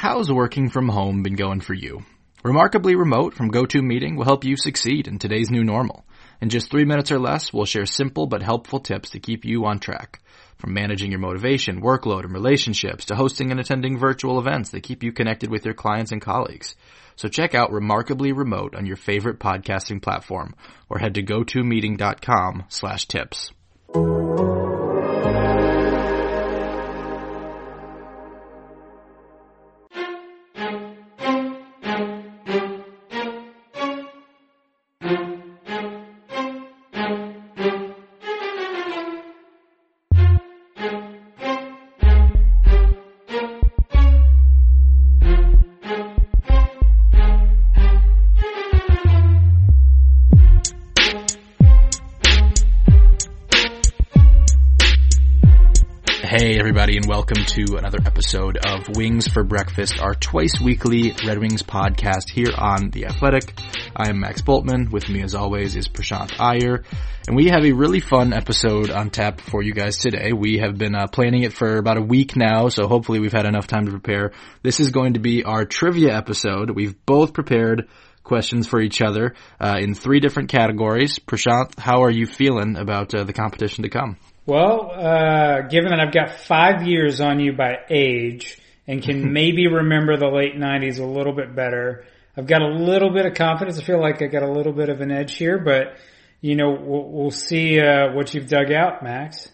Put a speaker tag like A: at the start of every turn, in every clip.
A: how's working from home been going for you? Remarkably Remote from GoToMeeting will help you succeed in today's new normal. In just three minutes or less, we'll share simple but helpful tips to keep you on track. From managing your motivation, workload, and relationships to hosting and attending virtual events that keep you connected with your clients and colleagues. So check out Remarkably Remote on your favorite podcasting platform or head to gotomeeting.com slash tips. Welcome to another episode of Wings for Breakfast, our twice weekly Red Wings podcast here on The Athletic. I am Max Bultman. With me as always is Prashant Iyer. And we have a really fun episode on tap for you guys today. We have been uh, planning it for about a week now, so hopefully we've had enough time to prepare. This is going to be our trivia episode. We've both prepared questions for each other uh, in three different categories. Prashant, how are you feeling about uh, the competition to come?
B: Well, uh, given that I've got five years on you by age and can maybe remember the late 90s a little bit better, I've got a little bit of confidence. I feel like I got a little bit of an edge here, but you know, we'll, we'll see uh, what you've dug out, Max.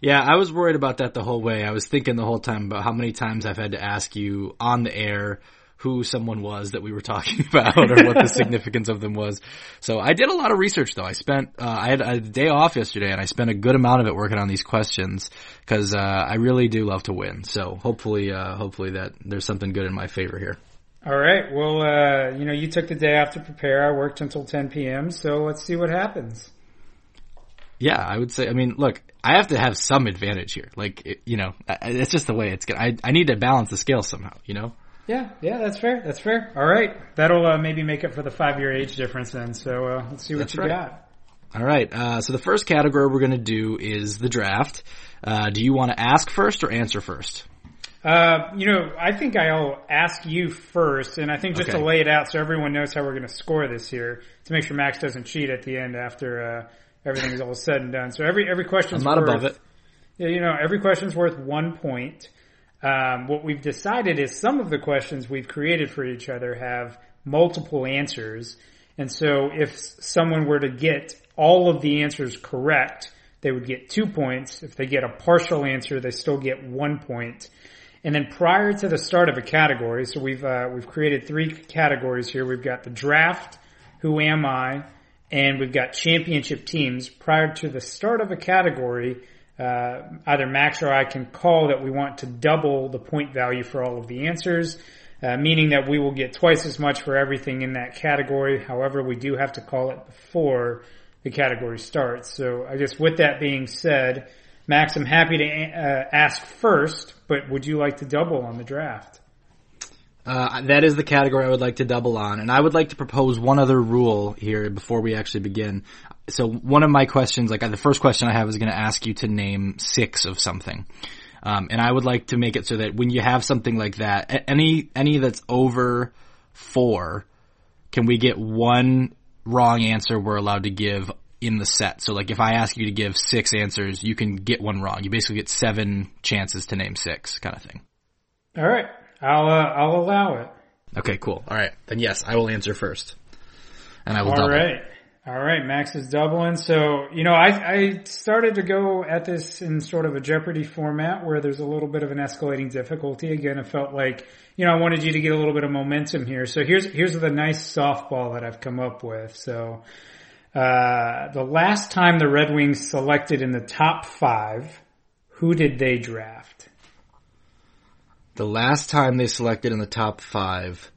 A: Yeah, I was worried about that the whole way. I was thinking the whole time about how many times I've had to ask you on the air who someone was that we were talking about or what the significance of them was. So I did a lot of research though. I spent, uh, I had a day off yesterday and I spent a good amount of it working on these questions because, uh, I really do love to win. So hopefully, uh, hopefully that there's something good in my favor here.
B: All right. Well, uh, you know, you took the day off to prepare. I worked until 10 p.m. So let's see what happens.
A: Yeah, I would say, I mean, look, I have to have some advantage here. Like, it, you know, it's just the way it's going I, I need to balance the scale somehow, you know?
B: Yeah, yeah, that's fair. That's fair. All right, that'll uh, maybe make up for the five year age difference then. So uh, let's see what
A: That's
B: you
A: right.
B: got.
A: All right. Uh, so the first category we're going to do is the draft. Uh, do you want to ask first or answer first?
B: Uh, you know, I think I'll ask you first, and I think just
A: Okay.
B: to lay it out so everyone knows how we're going to score this here, to make sure Max doesn't cheat at the end after uh, everything is all said and done. So every every question's
A: I'm not
B: worth,
A: above it.
B: Yeah, you know, every question's worth one point. Um, what we've decided is some of the questions we've created for each other have multiple answers. And so if someone were to get all of the answers correct, they would get two points. If they get a partial answer, they still get one point. And then prior to the start of a category, so we've, uh, we've created three categories here. We've got the draft, who am I, and we've got championship teams. Prior to the start of a category, uh, either Max or I can call that we want to double the point value for all of the answers, uh, meaning that we will get twice as much for everything in that category. However, we do have to call it before the category starts. So I guess with that being said, Max, I'm happy to uh, ask first, but would you like to double on the draft?
A: Uh, that is the category I would like to double on, and I would like to propose one other rule here before we actually begin. So one of my questions, like the first question I have, is going to ask you to name six of something, um, and I would like to make it so that when you have something like that, any any that's over four, can we get one wrong answer we're allowed to give in the set? So like if I ask you to give six answers, you can get one wrong. You basically get seven chances to name six, kind of thing.
B: All right, I'll uh, I'll allow it.
A: Okay, cool. All right, then yes, I will answer first, and I will
B: All
A: double.
B: right. All right, Max is doubling. So, you know, I, I started to go at this in sort of a Jeopardy format where there's a little bit of an escalating difficulty. Again, it felt like, you know, I wanted you to get a little bit of momentum here. So here's, here's the nice softball that I've come up with. So, uh, the last time the Red Wings selected in the top five, who did they draft?
A: The last time they selected in the top five,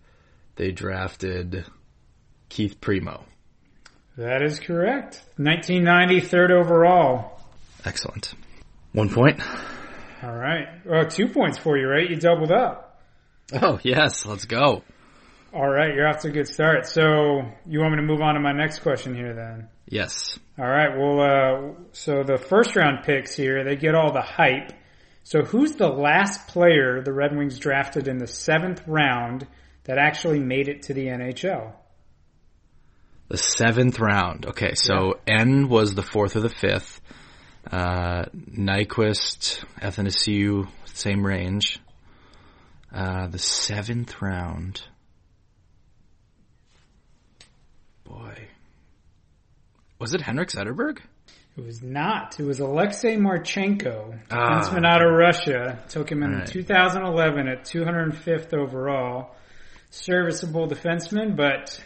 A: they drafted Keith Primeau.
B: That is correct. 1990, third overall.
A: Excellent. One point.
B: All right. Well, two points for you, right? You doubled up.
A: Oh yes, let's go.
B: All right, you're off to a good start. So you want me to move on to my next question here then?
A: Yes.
B: All right. Well, uh, so the first round picks here, they get all the hype. So who's the last player the Red Wings drafted in the seventh round that actually made it to the NHL?
A: The seventh round. Okay, so N was the fourth or the fifth. Uh, Nyquist, Athanasiu, same range. Uh, the seventh round. Boy. Was it Henrik Zetterberg?
B: It was not. It was Alexei Marchenko,
A: Ah.
B: defenseman out of Russia. Took him in
A: right.
B: 2011 at 205th overall. Serviceable defenseman, but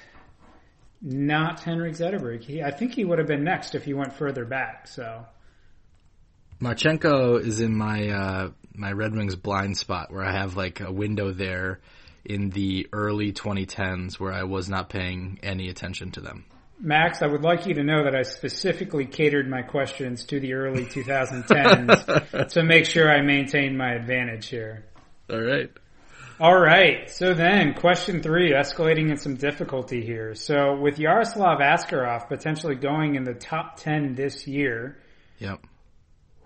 B: not Henrik Zetterberg. He, I think he would have been next if he went further back. So
A: Marchenko is in my uh, my Red Wings blind spot where I have like a window there in the early 2010s where I was not paying any attention to them.
B: Max, I would like you to know that I specifically catered my questions to the early 2010s to make sure I maintain my advantage here.
A: All right.
B: All right. So then, question three, escalating in some difficulty here. So with Yaroslav Askarov potentially going in the top 10 this year,
A: Yep.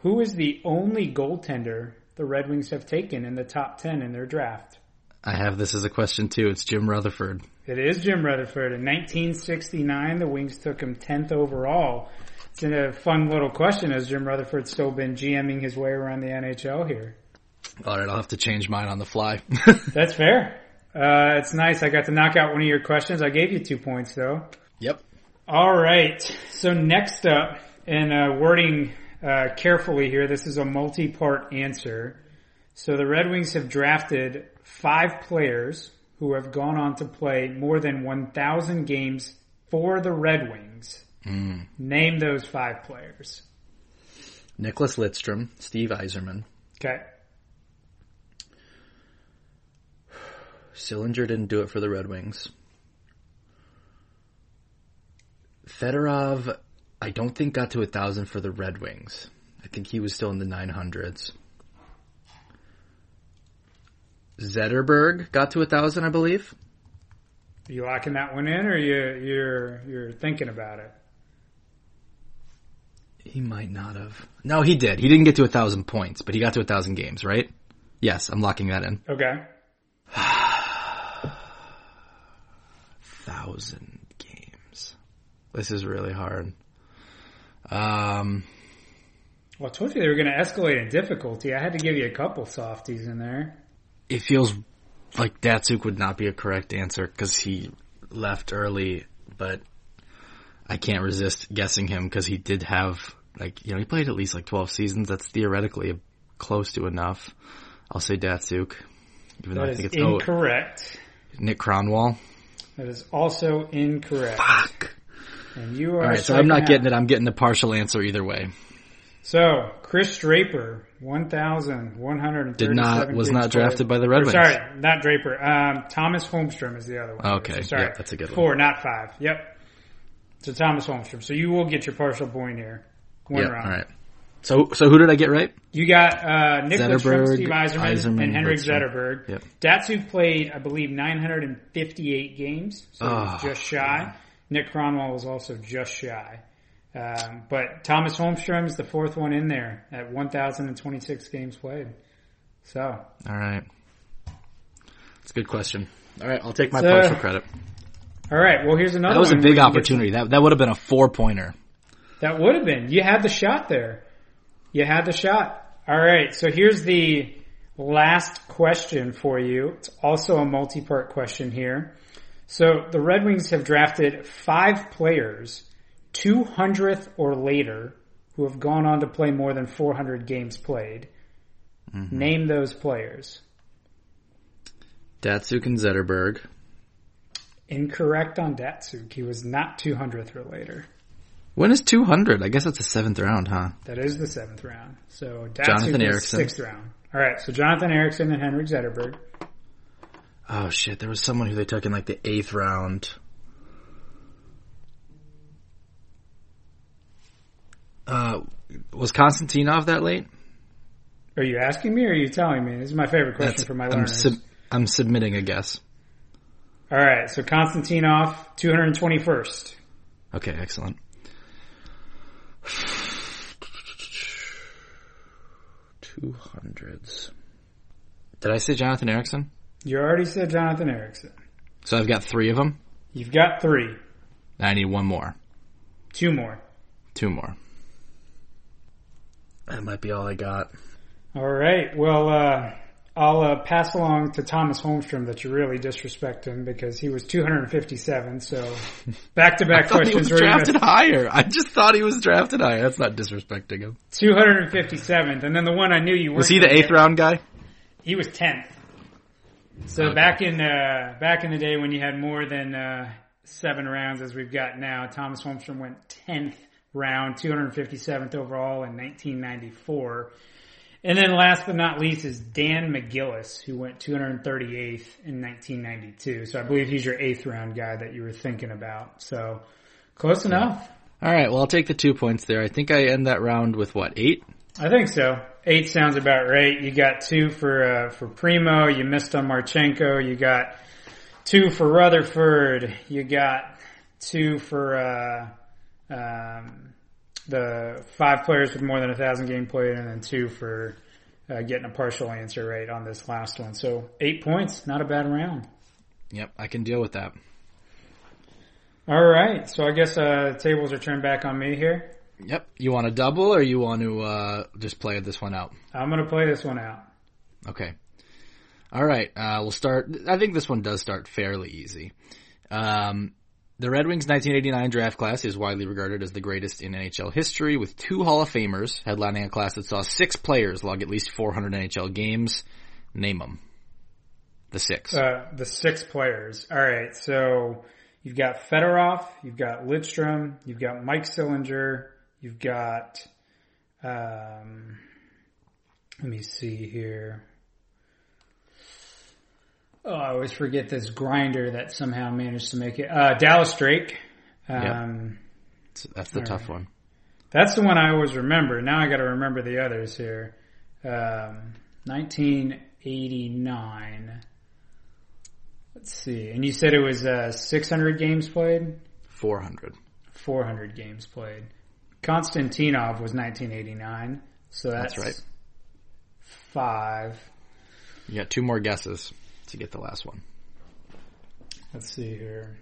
B: who is the only goaltender the Red Wings have taken in the top 10 in their draft?
A: I have this as a question too. It's Jim Rutherford.
B: It is Jim Rutherford. In 1969, the Wings took him 10th overall. It's a fun little question Has Jim Rutherford still been GMing his way around the NHL here.
A: All right, I'll have to change mine on the fly.
B: That's fair. Uh, it's nice. I got to knock out one of your questions. I gave you two points though.
A: yep.
B: All right. So next up, and uh, wording uh, carefully here, this is a multi-part answer. So the Red Wings have drafted five players who have gone on to play more than 1,000 games for the Red Wings. Name those five players.
A: Nicklas Lidstrom, Steve Yzerman.
B: Okay.
A: Sillinger didn't do it for the Red Wings. Fedorov, I don't think got to a thousand for the Red Wings. I think he was still in the 900s. Zetterberg got to a thousand, I believe.
B: Are you locking that one in, or you you're you're thinking about it?
A: He might not have. No, he did. He didn't get to a thousand points, but he got to a thousand games, right? Yes, I'm locking that in.
B: Okay.
A: Thousand games. This is really hard. Um,
B: Well, I told you they were going to escalate in difficulty. I had to give you a couple softies in there.
A: it feels like Datsyuk would not be a correct answer because he left early, but I can't resist guessing him because he did have like you know he played at least like twelve seasons. That's theoretically close to enough. I'll say Datsyuk, even though I think it's oh
B: incorrect.
A: Nick Kronwall.
B: That is also incorrect.
A: Fuck.
B: And you are
A: All right, so I'm not
B: out.
A: getting it. I'm getting the partial answer either way.
B: So Chris Draper, one thousand one hundred
A: Did not was not drafted by the Red Wings.
B: Sorry, not Draper. Um, Thomas Holmstrom is the other one.
A: Okay,
B: So sorry,
A: yep, that's a good one.
B: Four, not five. Yep. So Thomas Holmstrom. So you will get your partial point here. One
A: Yeah.
B: round.
A: All right. So so who did I get right?
B: You got uh, Nick Lidstrom,
A: Zetterberg,
B: Steve Eiserman,
A: Yzerman,
B: and Henrik Zetterberg.
A: Yep.
B: Datsyuk played, I believe, 958 games, so
A: Oh,
B: just shy. Nick Kronwall was also just shy. Um, but Thomas Holmstrom is the fourth one in there at 1,026 games played. So,
A: All right. It's a good question. All right, I'll take my
B: So-
A: partial credit.
B: all right. Well, here's another.
A: That was a big opportunity. That that would have been a four pointer.
B: That would have been. You had the shot there. You had the shot. All right. So here's the last question for you. It's also a multi-part question here. So the Red Wings have drafted five players, 200th or later, who have gone on to play more than 400 games played. Mm-hmm. Name those players.
A: Datsyuk and Zetterberg.
B: Incorrect on Datsyuk. He was not 200th or later.
A: When is 200? I guess that's the seventh round, huh?
B: That is the seventh round. So Datsyuk
A: Jonathan Ericsson.
B: sixth round. All right. So Jonathan Ericsson and Henrik Zetterberg.
A: Oh shit, there was someone who they took in like the eighth round. Uh, was Konstantinov that late?
B: Are you asking me or are you telling me? This is my favorite question for my
A: I'm,
B: learners.
A: sub- I'm submitting a guess.
B: All right, so Konstantinov, 221st.
A: Okay, excellent. Two hundreds. Did I say Jonathan Ericsson?
B: You already said Jonathan Ericsson.
A: So I've got three of them.
B: You've got three.
A: I need one more.
B: Two more.
A: Two more. That might be all I got.
B: All right. Well, uh, I'll uh, pass along to Thomas Holmstrom that you really disrespect him because he was 257. So back to back
A: thought he
B: questions.
A: was
B: were gonna-
A: drafted higher. I just thought he was drafted higher. That's not disrespecting him.
B: 257th, and then the one I knew you
A: Was he the eighth round guy?
B: He was 10th. So
A: Okay.
B: back in uh, back in the day when you had more than uh, seven rounds as we've got now, Thomas Holmstrom went 10th round, 257th overall in 1994. And then last but not least is Dan McGillis, who went 238th in 1992. So I believe he's your eighth round guy that you were thinking about. So close enough.
A: All right. Well, I'll take the two points there. I think I end that round with what eight?
B: I think so. Eight sounds about right. You got two for uh, for Primeau. You missed on Marchenko. You got two for Rutherford. You got two for uh, um, the five players with more than a thousand game played, and then two for uh, getting a partial answer right on this last one. So eight points, not a bad round.
A: Yep, I can deal with that.
B: All right. So I guess uh, tables are turned back on me here.
A: Yep. You want to double or you want to uh, just play this one out?
B: I'm going to play this one out.
A: Okay. All right. Uh, we'll start. I think this one does start fairly easy. Um, the Red Wings 1989 draft class is widely regarded as the greatest in NHL history, with two Hall of Famers headlining a class that saw six players log at least 400 NHL games. Name them. The six.
B: Uh, the six players. All right. So you've got Fedorov, you've got Lidstrom, you've got Mike Sillinger, you've got, um, let me see here. Oh, I always forget this grinder that somehow managed to make it. Uh, Dallas Drake. Um,
A: That's the tough one.
B: That's the one I always remember. Now I got to remember the others here. Um, 1989. Let's see. And you said it was uh, 600 games played,
A: 400.
B: 400 games played. Konstantinov was 1989, so that's,
A: That's right.
B: Five.
A: You got two more guesses to get the last one.
B: Let's see here.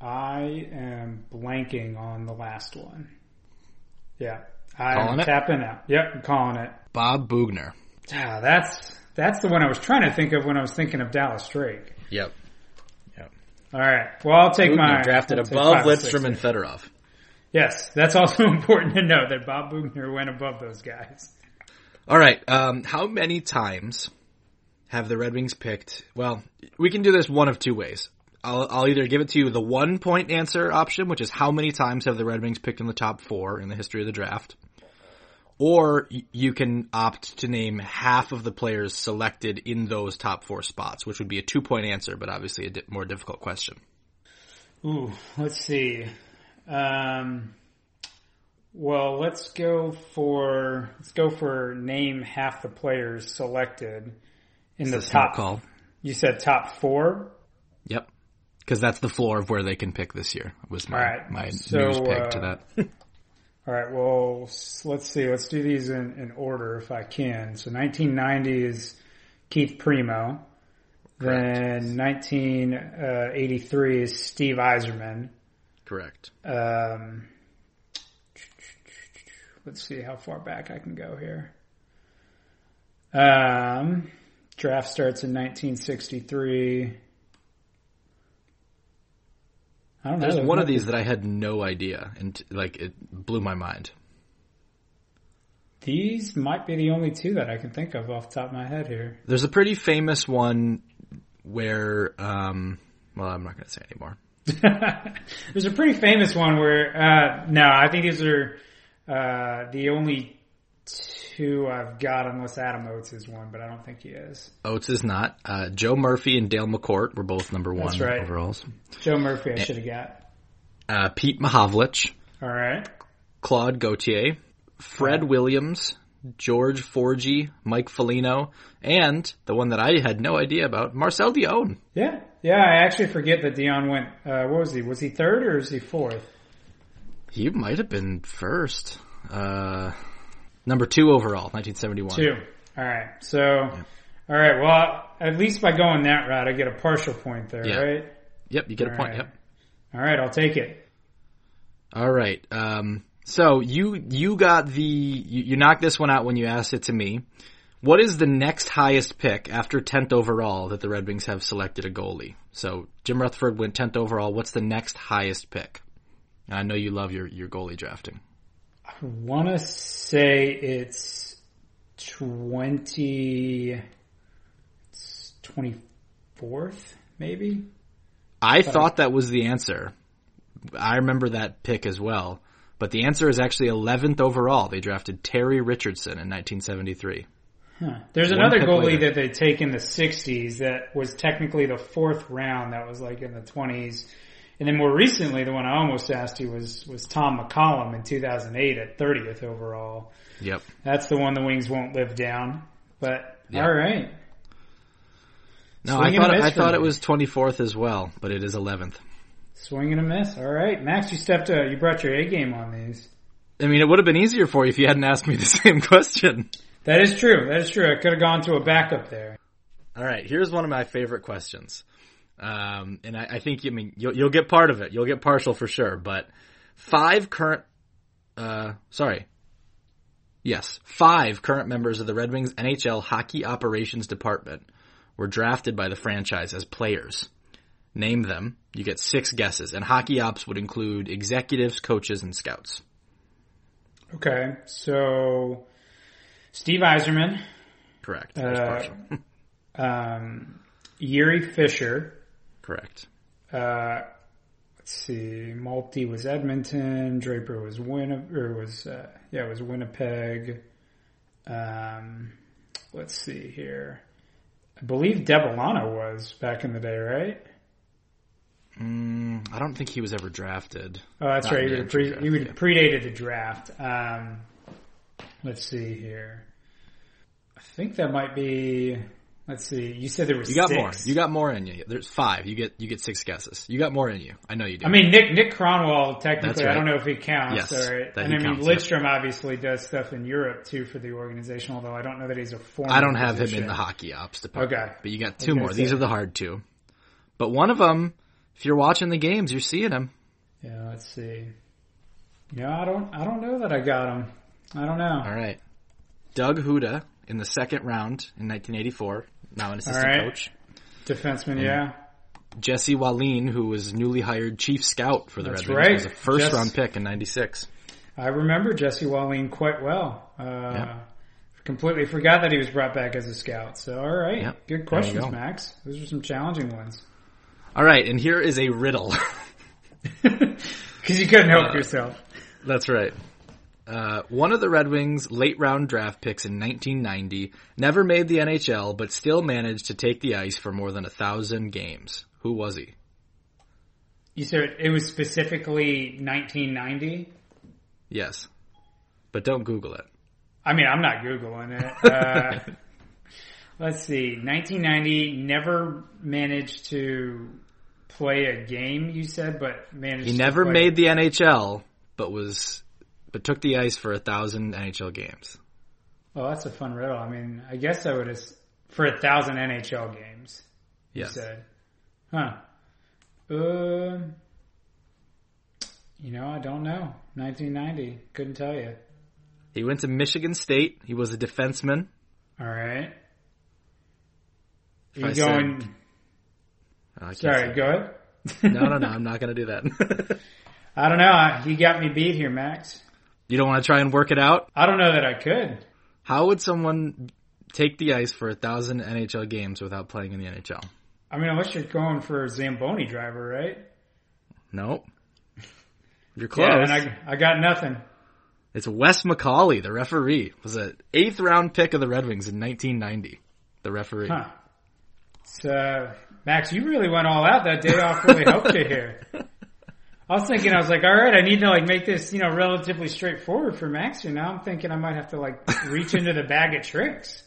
B: I am blanking on the last one. Yeah, I'm
A: Calling it?
B: tapping out. Yep, I'm calling it.
A: Bob Boughner.
B: Ah, that's that's the one I was trying to think of when I was thinking of Dallas Drake.
A: Yep. Yep.
B: All right. Well, I'll take my
A: drafted
B: I'll
A: above
B: five
A: Lidstrom and. Fedorov.
B: Yes, that's also important to know that Bob Boughner went above those guys.
A: All right. Um, how many times have the Red Wings picked? Well, we can do this one of two ways. I'll, I'll either give it to you the one point answer option, which is how many times have the Red Wings picked in the top four in the history of the draft, or you can opt to name half of the players selected in those top four spots, which would be a two point answer, but obviously a di- more difficult question.
B: Ooh, let's see. Um, well, let's go for let's go for name half the players selected in the
A: It's
B: top.
A: call.
B: You said top four.
A: Yep. Because that's the floor of where they can pick this year. Was my
B: right.
A: my
B: So,
A: news pick to
B: uh,
A: that.
B: All right. Well, let's see. Let's do these in, in order if I can. So 1990 is Keith Primeau. Then 1983 is Steve Yzerman.
A: Correct.
B: Um, let's see how far back I can go here. Um, draft starts in 1963. I don't know.
A: There's one of these that I had no idea, and like it blew my mind.
B: These might be the only two that I can think of off the top of my head here.
A: There's a pretty famous one where, um, well, I'm not going to say anymore.
B: There's a pretty famous one where, uh, no, I think these are, uh, the only two I've got unless Adam Oates is one, but I don't think he is.
A: Oates is not. Uh, Joe Murphy and Dale McCourt were both number one
B: That's right.
A: overalls.
B: Joe Murphy I should have got.
A: Uh, Pete Mahovlich,
B: Alright.
A: Claude Gauthier, Fred Williams, George Forgie, Mike Foligno, and the one that I had no idea about, Marcel Dionne.
B: Yeah. Yeah, I actually forget that Dionne went, uh, what was he? Was he third or is he fourth?
A: He might have been first. Uh, Number two overall, 1971.
B: Two. All right. So, all right. Well, at least by going that route, I get a partial point there,
A: Yeah.
B: right?
A: Yep, you get a point.
B: right.
A: Yep.
B: All right. I'll take it.
A: All right. Um, so you you got the you, you knocked this one out when you asked it to me. What is the next highest pick after 10th overall that the Red Wings have selected a goalie? So Jim Rutherford went 10th overall. What's the next highest pick? And I know you love your, your goalie drafting.
B: I want to say it's 20, it's 24th, maybe?
A: I thought that was the answer. I remember that pick as well. But the answer is actually 11th overall. They drafted Terry Richardson in 1973.
B: Huh. There's
A: One
B: another goalie
A: later.
B: that they take in the 60s that was technically the fourth round. That was like in the 20s. And then more recently, the one I almost asked you was, was Tom McCollum in 2008 at 30th overall.
A: Yep.
B: That's the one the Wings won't live down. But,
A: Yeah.
B: alright.
A: No,
B: Swing
A: I thought I thought
B: me.
A: it was 24th as well, but it is 11th.
B: Swing and a miss. Alright. Max, you stepped, uh, you brought your A game on these.
A: I mean, it would have been easier for you if you hadn't asked me the same question.
B: That is true. That is true. I could have gone to a backup there.
A: All right, here's one of my favorite questions, um, and I, I think I mean you'll, you'll get part of it. You'll get partial for sure, but five current, uh, sorry, yes, five current members of the Red Wings NHL hockey operations department were drafted by the franchise as players. Name them. You get six guesses, and hockey ops would include executives, coaches, and scouts.
B: Okay. So, Steve Yzerman,
A: Correct.
B: Uh, um, Jiri Fischer,
A: Correct.
B: Uh, let's see. Maltby was Edmonton. Draper was Winnipeg. Or was uh, yeah, it was Winnipeg. Um, let's see here. I believe Devellano was back in the day, right?
A: Mm, I don't think he was ever drafted.
B: Oh, that's
A: Not
B: right. He would, pre-
A: entry
B: he would
A: draft,
B: predated the draft. Um, let's see here. I think that might be. Let's see. You said there was
A: You got
B: six.
A: more. You got more in you. There's five. You get you get six guesses. You got more in you. I know you do.
B: I mean, Nick Nick Kronwall technically,
A: That's
B: I don't know if he counts.
A: Yes,
B: right. and I mean,
A: counts, yeah.
B: Lidstrom obviously does stuff in Europe too for the organization, although I don't know that he's a former.
A: I don't have him in the hockey ops department.
B: Okay.
A: But you got two more. These are the hard two. But one of them, if you're watching the games, you're seeing him.
B: Yeah, let's see. Yeah, I don't. I don't know that I got him. I don't know.
A: All right. Doug Houda in the second round in 1984. Now an assistant
B: right.
A: coach.
B: Defenseman, yeah.
A: Jesse Wallin, who was newly hired chief scout for the
B: That's
A: Red Wings,
B: right.
A: was a first
B: Jess-
A: round pick in '96.
B: I remember Jesse Wallin quite well. Uh,
A: Yeah.
B: Completely forgot that he was brought back as a scout. So, all right,
A: Yeah.
B: good questions,
A: go.
B: Max. Those are some challenging ones.
A: All right, and here is a riddle.
B: Because you couldn't help
A: Uh,
B: yourself.
A: That's right. Uh, one of the Red Wings' late round draft picks in 1990 never made the NHL, but still managed to take the ice for more than a thousand games. Who was he?
B: You said it was specifically 1990.
A: Yes, but don't Google it.
B: I mean, I'm not googling it. Uh, let's see. 1990 never managed to play a game. You said, but managed.
A: He never made the NHL, but was but took the ice for a thousand NHL games.
B: Oh, that's a fun riddle. I mean, I guess I would have for a thousand NHL games. You said, huh? Um, you know, I don't know. 1990, couldn't tell you.
A: He went to Michigan State. He was a defenseman.
B: All right.
A: If
B: You
A: I said-
B: going?
A: Oh, I can't
B: Sorry, go ahead.
A: No, no, no. I'm not going to do that.
B: I don't know. You got me beat here, Max.
A: You don't want to try and work it out?
B: I don't know that I could.
A: How would someone take the ice for a thousand NHL games without playing in the NHL?
B: I mean, unless you're going for a Zamboni driver, right?
A: Nope. You're close.
B: Yeah, and I, I got nothing.
A: it's Wes McCauley, the referee. Was an eighth round pick of the Red Wings in 1990. The referee.
B: Huh. So, Max, you really went all out that day off really helped you here. I was thinking, I was like, all right, I need to like make this, you know, relatively straightforward for Max. And now I'm thinking I might have to like reach into the bag of tricks.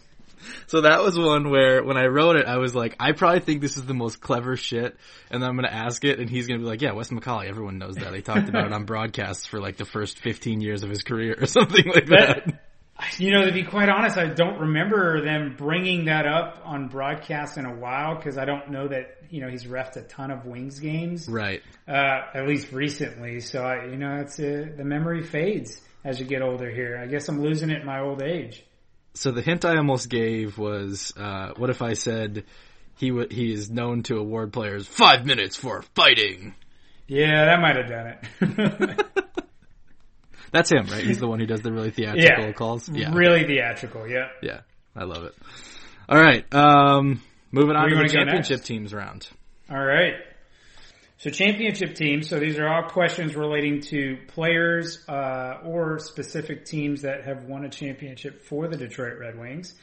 A: So that was one where when I wrote it, I was like, I probably think this is the most clever shit, and then I'm gonna ask it, and he's gonna be like, Yeah, Wes McCauley, everyone knows that. He talked about it on broadcasts for like the first 15 years of his career or something like that.
B: That, You know, to be quite honest, I don't remember them bringing that up on broadcast in a while because I don't know that you know he's refed a ton of Wings games,
A: Right.
B: uh, at least recently. So I, you know, it's uh the memory fades as you get older. Here, I guess I'm losing it in my old age.
A: So the hint I almost gave was, uh, what if I said he w- he is known to award players five minutes for fighting?
B: Yeah, that might have done it.
A: That's him, right? He's the one who does the really theatrical
B: yeah,
A: calls. Yeah.
B: really theatrical. Yeah.
A: Yeah. I love it. All right. Um, moving on to the championship teams round.
B: All right. So championship teams. So these are all questions relating to players uh, or specific teams that have won a championship for the Detroit Red Wings.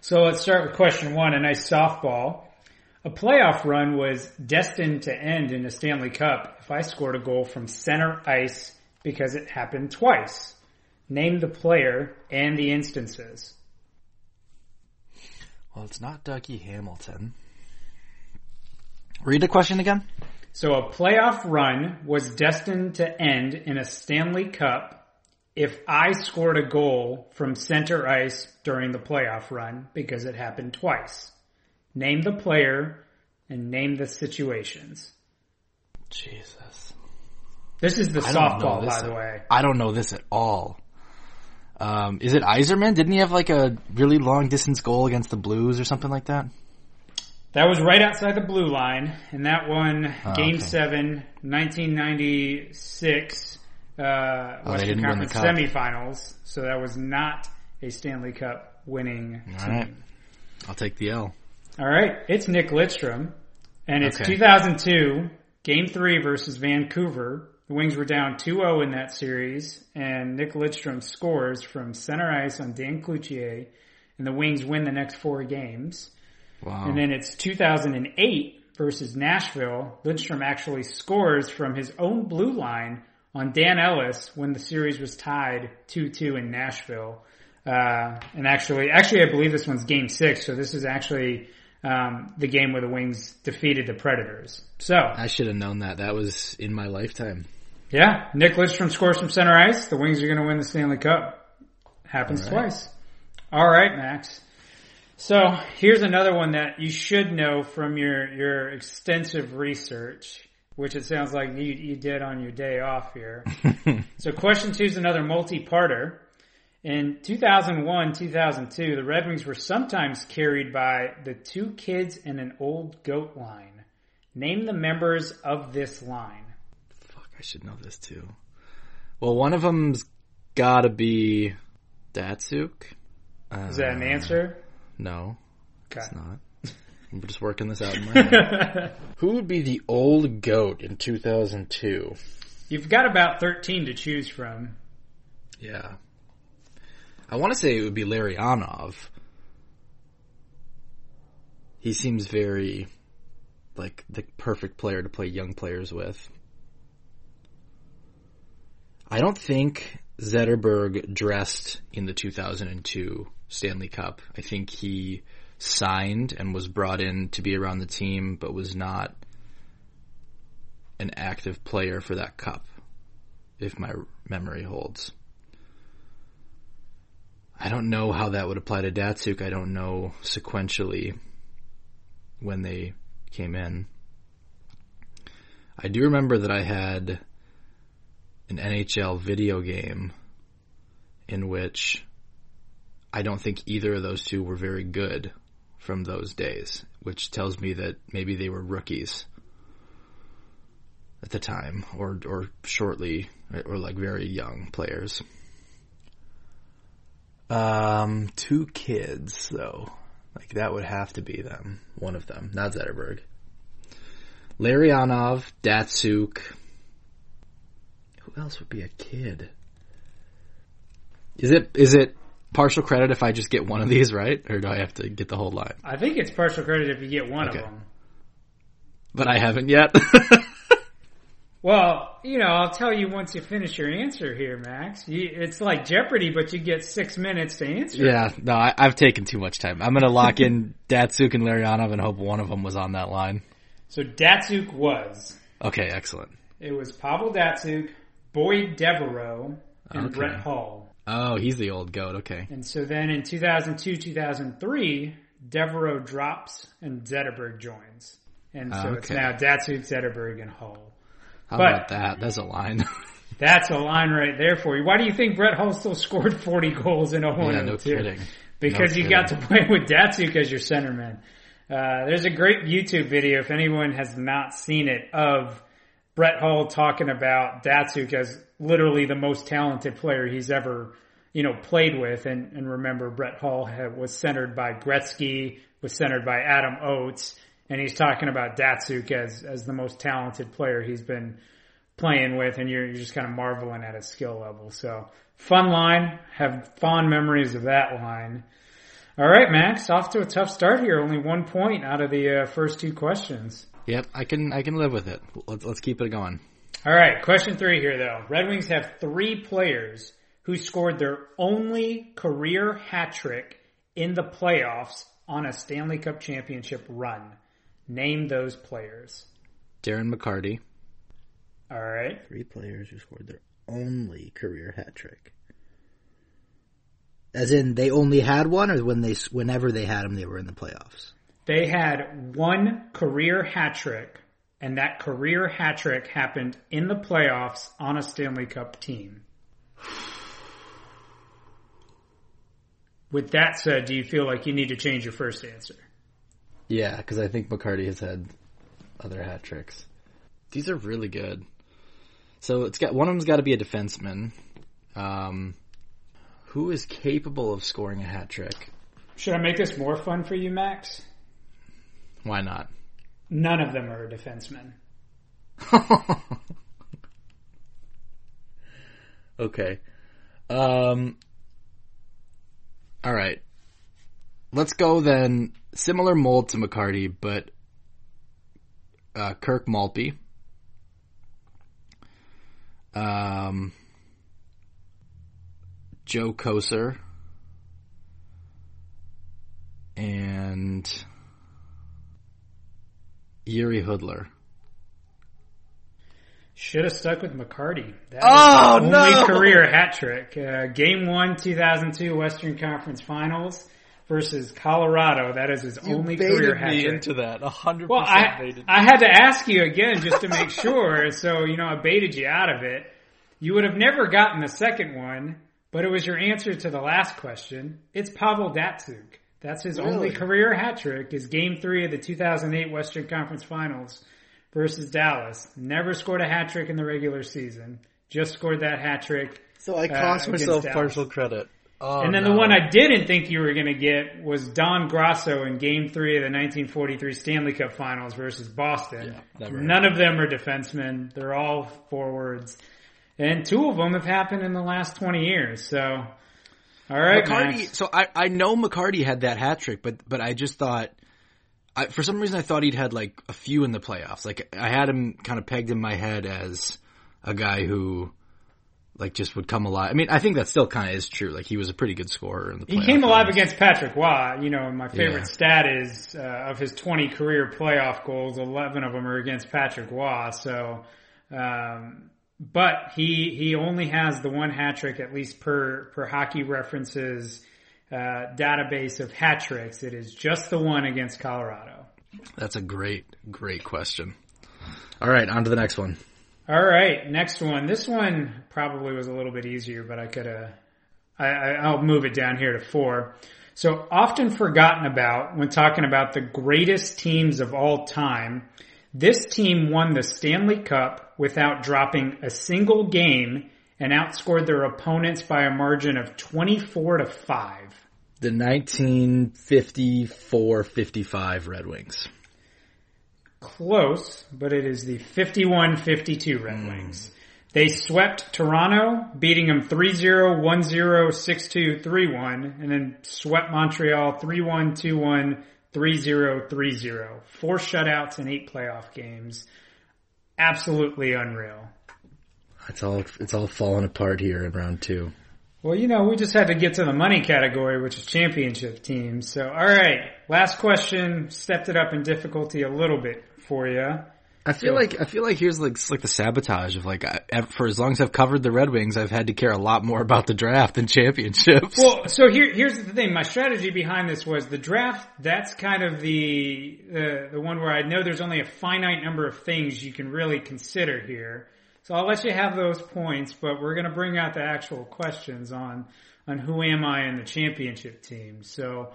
B: So let's start with question one. A nice softball. A playoff run was destined to end in a Stanley Cup if I scored a goal from center ice because it happened twice. Name the player and the instances.
A: Well, it's not Dougie Hamilton. Read the question again.
B: So a playoff run was destined to end in a Stanley Cup if I scored a goal from center ice during the playoff run because it happened twice. Name the player and name the situations.
A: Jesus.
B: This is the softball, by the way.
A: I don't know this at all. Um, is it Yzerman? Didn't he have like a really long distance goal against the Blues or something like that?
B: That was right outside the blue line, and that one,
A: Oh,
B: Game
A: okay.
B: 7, 1996, uh,
A: Oh,
B: Western
A: didn't win the
B: Conference semifinals. So that was not a Stanley Cup winning
A: All
B: team.
A: right. I'll take the L.
B: All right, it's Nick Lidstrom, and it's
A: Okay.
B: 2002, Game Three versus Vancouver. The Wings were down 2-0 in that series, and Nick Lidstrom scores from center ice on Dan Cloutier, and the Wings win the next four games.
A: Wow.
B: And then it's 2008 versus Nashville. Lidstrom actually scores from his own blue line on Dan Ellis when the series was tied 2-2 in Nashville. Uh, and actually, actually I believe this one's game six, so this is actually, um, the game where the Wings defeated the Predators. So,
A: I should have known that. That was in my lifetime.
B: yeah, Nick Lidstrom scores from center ice. The Wings are going to win the Stanley Cup. Happens
A: All right.
B: twice. All right, Max. So here's another one that you should know from your your extensive research, which it sounds like you you did on your day off here. so question two is another multi-parter. In 2001, 2002, the Red Wings were sometimes carried by the two kids and an old goat line. Name the members of this line.
A: Fuck, I should know this too. Well, one of them's gotta be Datsyuk. Uh,
B: Is that an answer?
A: No,
B: Okay.
A: it's not. I'm just working this out in my head. Who would be the old goat in 2002?
B: You've got about 13 to choose from.
A: Yeah. I want to say it would be Larry Larionov. He seems very like the perfect player to play young players with. I don't think Zetterberg dressed in the 2002 Stanley Cup. I think he signed and was brought in to be around the team, but was not an active player for that cup, if my memory holds. I don't know how that would apply to Datsyuk. I don't know sequentially when they came in. I do remember that I had an NHL video game in which I don't think either of those two were very good from those days, which tells me that maybe they were rookies at the time or or shortly or like very young players. Um, two kids though. Like that would have to be them. One of them, not Zetterberg. Larionov, Datsyuk. Who else would be a kid? Is it is it partial credit if I just get one of these right, or do I have to get the whole line?
B: I think it's partial credit if you get one
A: Okay.
B: of them.
A: But I haven't yet.
B: Well, you know, I'll tell you once you finish your answer here, Max. You, it's like Jeopardy, but you get six minutes to answer.
A: yeah, no, I, I've taken too much time. I'm gonna lock in Datsyuk and Larionov and hope one of them was on that line.
B: So Datsyuk was.
A: Okay, excellent.
B: It was Pavel Datsyuk, Boyd Devereaux, and
A: Okay.
B: Brett Hull.
A: Oh, he's the old goat. Okay.
B: And so then in 2002, 2003, Devereaux drops and Zetterberg joins. And so it's now Datsyuk, Zetterberg, and Hull.
A: How
B: But-
A: about that? That's a line.
B: That's a line right there for you. Why do you think Brett Hull still scored 40 goals in 01
A: yeah, no kidding.
B: Because
A: No
B: you got to play with Datsyuk as your centerman. Uh, there's a great YouTube video if anyone has not seen it of Brett Hull talking about Datsyuk as literally the most talented player he's ever, you know, played with. And, and remember, Brett Hull had, was centered by Gretzky, was centered by Adam Oates, and he's talking about Datsyuk as as the most talented player he's been playing with, and you're, you're just kind of marveling at his skill level. So fun line, have fond memories of that line. All right, Max, off to a tough start here. Only one point out of the uh, first two questions.
A: Yep, I can I can live with it. Let's let's keep it going.
B: All right, question three here though. Red Wings have three players who scored their only career hat trick in the playoffs on a Stanley Cup championship run. Name those players.
A: Darren McCarty.
B: All right.
C: Three players who scored their only career hat trick. As in, they only had one, or when they, whenever they had them, they were in the playoffs.
B: They had one career hat trick, and that career hat trick happened in the playoffs on a Stanley Cup team. With that said, do you feel like you need to change your first answer?
A: Yeah, because I think McCarty has had other hat tricks. These are really good. So it's got one of them's got to be a defenseman. Um, who is capable of scoring a hat trick?
B: Should I make this more fun for you, Max?
A: Why not?
B: None of them are a defenseman.
A: okay. Um. All right. Let's go then. Similar mold to McCarty, but uh, Kirk Maltby. Um, Joe Kocur. And Jiri Hudler.
B: Should have stuck with McCarty. That
A: Oh,
B: was his
A: no!
B: only career hat trick. Uh, game one, 2002 Western Conference Finals versus Colorado. That is his only career hat trick.
A: into that. A hundred
B: Well, I, I had to ask you again just to make sure. So, you know, I baited you out of it. You would have never gotten the second one, but it was your answer to the last question. It's Pavel Datsyuk. That's his only career hat trick is game three of the 2008 Western Conference Finals versus Dallas. Never scored a hat trick in the regular season. Just scored that hat trick.
C: So I
B: Uh,
C: cost
B: against
C: myself partial credit.
A: Oh,
B: and then
A: no.
B: the one I didn't think you were going to get was Don Grosso in Game Three of the 1943 Stanley Cup Finals versus Boston.
A: Yeah,
B: None of them are defensemen; they're all forwards, and two of them have happened in the last 20 years. So, all right,
A: McCarty.
B: Max.
A: So I I know McCarty had that hat trick, but but I just thought. I, for some reason, I thought he'd had like a few in the playoffs. Like I had him kind of pegged in my head as a guy who, like, just would come alive. I mean, I think that still kind of is true. Like he was a pretty good scorer in the.
B: He came alive
A: runs.
B: against Patrick Roy. You know, my favorite
A: Yeah.
B: stat is uh, of his 20 career playoff goals, 11 of them are against Patrick Roy. So, um, but he he only has the one hat trick, at least per per Hockey References uh, database of hat tricks. It is just the one against Colorado.
A: That's a great great question. All right, on to the next one.
B: All right, next one. This one probably was a little bit easier, but I could. I, I, I'll move it down here to four. So often forgotten about when talking about the greatest teams of all time. This team won the Stanley Cup without dropping a single game and outscored their opponents by a margin of 24 to 5.
A: The 1954-55 Red Wings.
B: Close, but it is the 51-52 Red hmm. Wings. They swept Toronto, beating them 3-0, 1-0, 6-2, 3-1, and then swept Montreal 3-1, 2-1, 3-0, 3-0. Four shutouts in eight playoff games. Absolutely unreal.
A: It's all it's all falling apart here in round two.
B: Well, you know, we just had to get to the money category, which is championship teams. So, alright, last question, stepped it up in difficulty a little bit for you.
A: I feel like I feel like here's like it's like the sabotage of like I, for as long as I've covered the Red Wings, I've had to care a lot more about the draft than championships.
B: Well, so here here's the thing. My strategy behind this was the draft. That's kind of the the the one where I know there's only a finite number of things you can really consider here. So I'll let you have those points, but we're going to bring out the actual questions on on who am I in the championship team. So,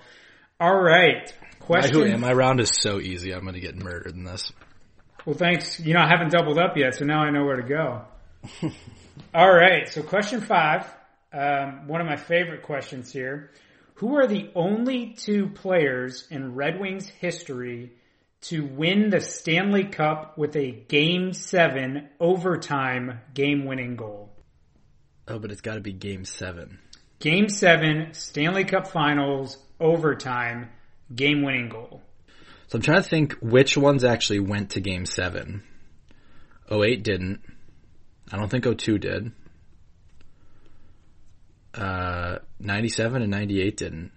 B: all right,
A: question. My who am I round is so easy. I'm going to get murdered in this.
B: Well, thanks. You know, I haven't doubled up yet, so now I know where to go. All right. So question five, um, one of my favorite questions here. Who are the only two players in Red Wings history to win the Stanley Cup with a game seven overtime game winning goal?
A: Oh, but it's got to be game seven.
B: Game seven, Stanley Cup finals, overtime, game winning goal.
A: So I'm trying to think which ones actually went to game seven. 08 didn't. I don't think 02 did. Uh, 97 and 98 didn't.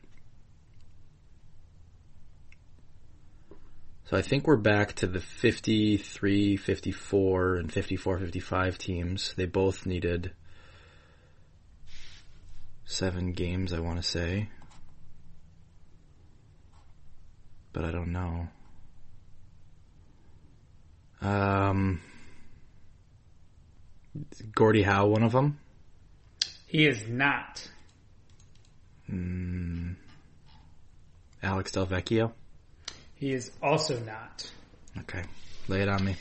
A: So I think we're back to the 53, 54, and 54, 55 teams. They both needed seven games, I want to say but I don't know. Um, Gordie Howe, one of them.
B: He is not.
A: Mm, Alex Delvecchio.
B: He is also not.
A: Okay, lay it on me.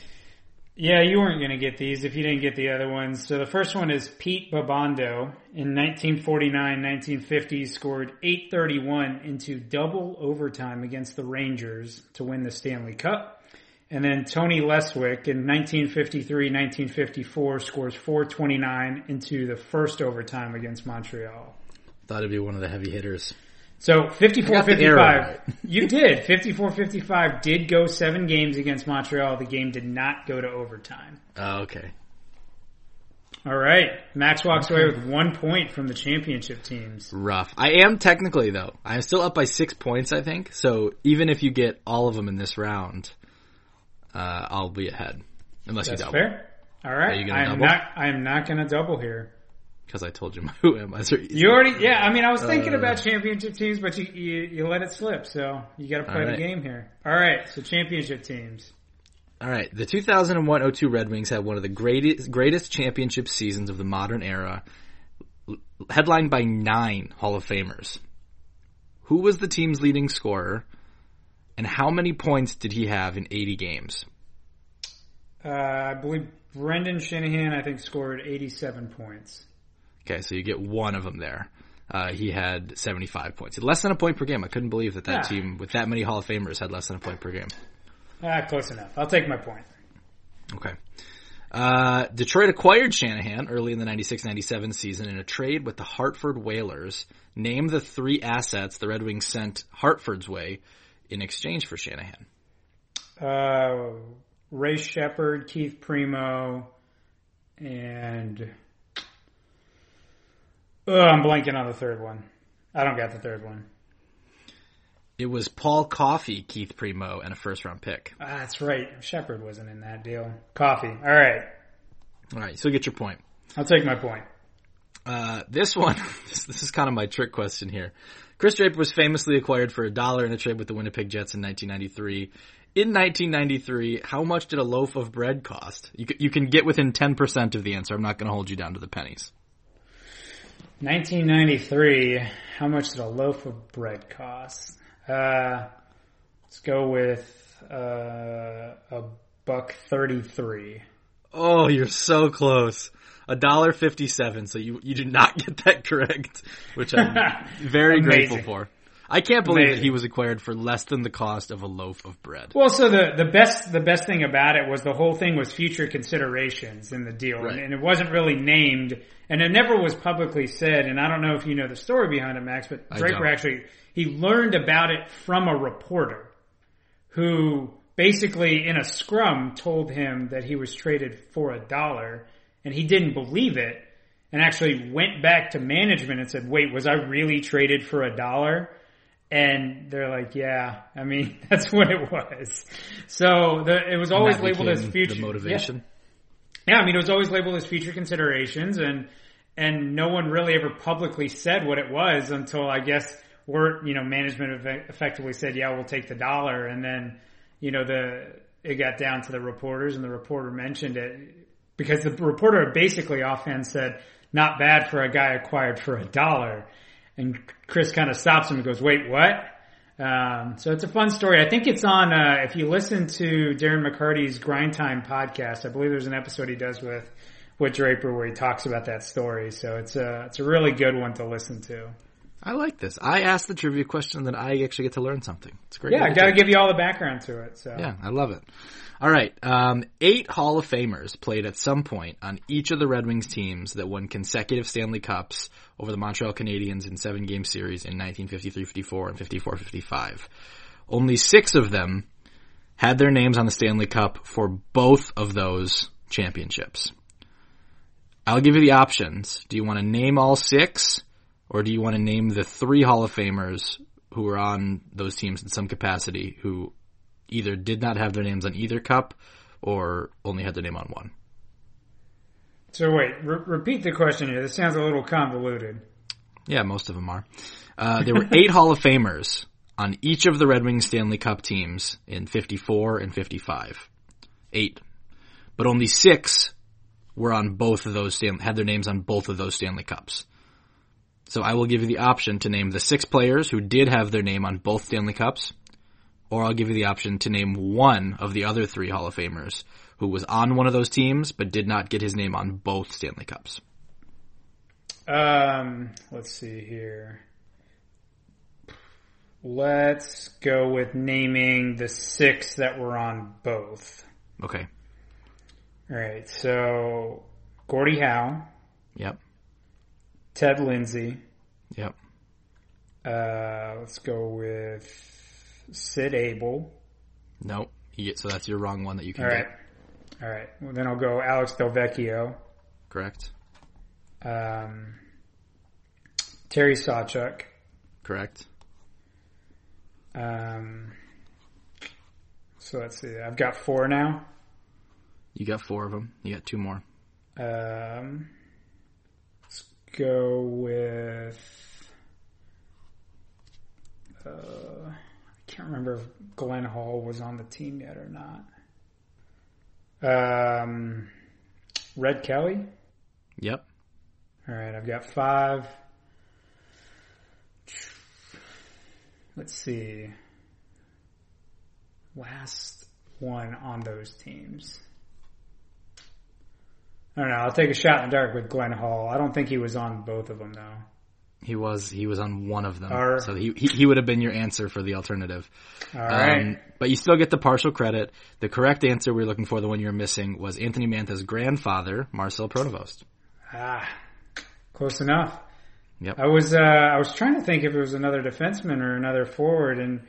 B: Yeah, you weren't going to get these if you didn't get the other ones. So the first one is Pete Babando. In 1949-1950, scored 831 into double overtime against the Rangers to win the Stanley Cup. And then Tony Leswick in 1953-1954 scores 429 into the first overtime against Montreal.
A: Thought it'd be one of the heavy hitters.
B: So 54-55. You did. 54-55 did go seven games against Montreal. The game did not go to overtime.
A: Oh, okay.
B: All right. Max walks away with one point from the championship teams.
A: Rough. I am technically though. I'm still up by six points, I think. So even if you get all of them in this round, uh, I'll be ahead. Unless
B: That's
A: you double.
B: fair. All right. I am not. I am not going to double here
A: because I told you my who am I.
B: You already, yeah. I mean, I was thinking uh, about championship teams, but you, you, you let it slip. So you got to play right. the game here. All right. So championship teams.
A: All right. The 2001-02 Red Wings had one of the greatest greatest championship seasons of the modern era, headlined by nine Hall of Famers. Who was the team's leading scorer, and how many points did he have in 80 games?
B: Uh, I believe Brendan Shanahan, I think, scored 87 points.
A: Okay, so you get one of them there. Uh, he had 75 points. Less than a point per game. I couldn't believe that that team with that many Hall of Famers had less than a point per game.
B: Ah, close enough. I'll take my point.
A: Okay. Uh, Detroit acquired Shanahan early in the 96-97 season in a trade with the Hartford Whalers. Name the three assets the Red Wings sent Hartford's way in exchange for Shanahan.
B: Uh, Ray Sheppard, Keith Primeau, and Oh, I'm blanking on the third one. I don't got the third one.
A: It was Paul Coffey, Keith Primeau, and a first round pick.
B: Ah, that's right. Sheppard wasn't in that deal. Coffey. All right.
A: All right. So get your point.
B: I'll take my point.
A: Uh, this one, this, this, is kind of my trick question here. Chris Draper was famously acquired for a dollar in a trade with the Winnipeg Jets in 1993. In 1993, how much did a loaf of bread cost? You, you can get within 10% of the answer. I'm not going to hold you down to the pennies.
B: 1993, how much did a loaf of bread cost? Uh, let's go with uh, a buck 33.
A: Oh, you're so close. A dollar fifty-seven. So you you did not get that correct, which I'm very grateful for. I can't believe Amazing. that he was acquired for less than the cost of a loaf of bread.
B: Well, so the, the best the best thing about it was the whole thing was future considerations in the deal, right. and, and, it wasn't really named, and it never was publicly said. And I don't know if you know the story behind it, Max, but Draper actually he learned about it from a reporter who basically in a scrum told him that he was traded for a dollar, and he didn't believe it, and actually went back to management and said, "Wait, was I really traded for a dollar?" And they're like, yeah, I mean, that's what it was. So the, it was always labeled as future
A: motivation.
B: Yeah. yeah, I mean, it was always labeled as future considerations and, and no one really ever publicly said what it was until I guess we're, you know, management effectively said, yeah, we'll take the dollar. And then, you know, the, it got down to the reporters and the reporter mentioned it because the reporter basically offhand said, not bad for a guy acquired for a dollar. And Chris kind of stops him and goes, wait, what? Um, so it's a fun story. I think it's on, uh, if you listen to Darren McCarty's Grind Time podcast, I believe there's an episode he does with, with Draper where he talks about that story. So it's a, it's a really good one to listen to.
A: I like this. I asked the trivia question, and then I actually get to learn something. It's great.
B: Yeah, I gotta give you all the background to it. So
A: Yeah, I love it. All right. Um, eight Hall of Famers played at some point on each of the Red Wings teams that won consecutive Stanley Cups over the Montreal Canadiens in seven game series in 1953-54 and 54-55. Only six of them had their names on the Stanley Cup for both of those championships. I'll give you the options. Do you want to name all six, or do you want to name the three Hall of Famers who were on those teams in some capacity who either did not have their names on either cup or only had their name on one?
B: So wait, re- repeat the question here. This sounds a little convoluted.
A: Yeah, most of them are. Uh, there were eight Hall of Famers on each of the Red Wings Stanley Cup teams in 54 and 55. Eight. But only six were on both of those, Stan- had their names on both of those Stanley Cups. So I will give you the option to name the six players who did have their name on both Stanley Cups, or I'll give you the option to name one of the other three Hall of Famers who was on one of those teams but did not get his name on both Stanley Cups.
B: Um, let's see here. Let's go with naming the six that were on both.
A: Okay.
B: All right, so Gordie Howe,
A: Yep.
B: Ted Lindsay.
A: Yep.
B: Uh, let's go with Sid Abel.
A: Nope. You get, so that's your wrong one that you can
B: All
A: get.
B: right, all right. Well, then I'll go Alex Delvecchio,
A: Correct.
B: um, Terry Sawchuk.
A: Correct.
B: Um, so let's see. I've got four now.
A: You got four of them. You got two more.
B: Um, let's go with. Uh, I can't remember if Glenn Hall was on the team yet or not. Um, Red Kelly.
A: Yep.
B: All right, I've got five. Let's see. Last one on those teams. I don't know. I'll take a shot in the dark with Glenn Hall. I don't think he was on both of them though.
A: He was he was on one of them,
B: Are-
A: so he, he he would have been your answer for the alternative.
B: All right.
A: Um, but you still get the partial credit. The correct answer we are looking for, the one you're missing, was Anthony Mantha's grandfather, Marcel Pronovost.
B: ah, close enough.
A: Yep.
B: I was uh, I was trying to think if it was another defenseman or another forward, and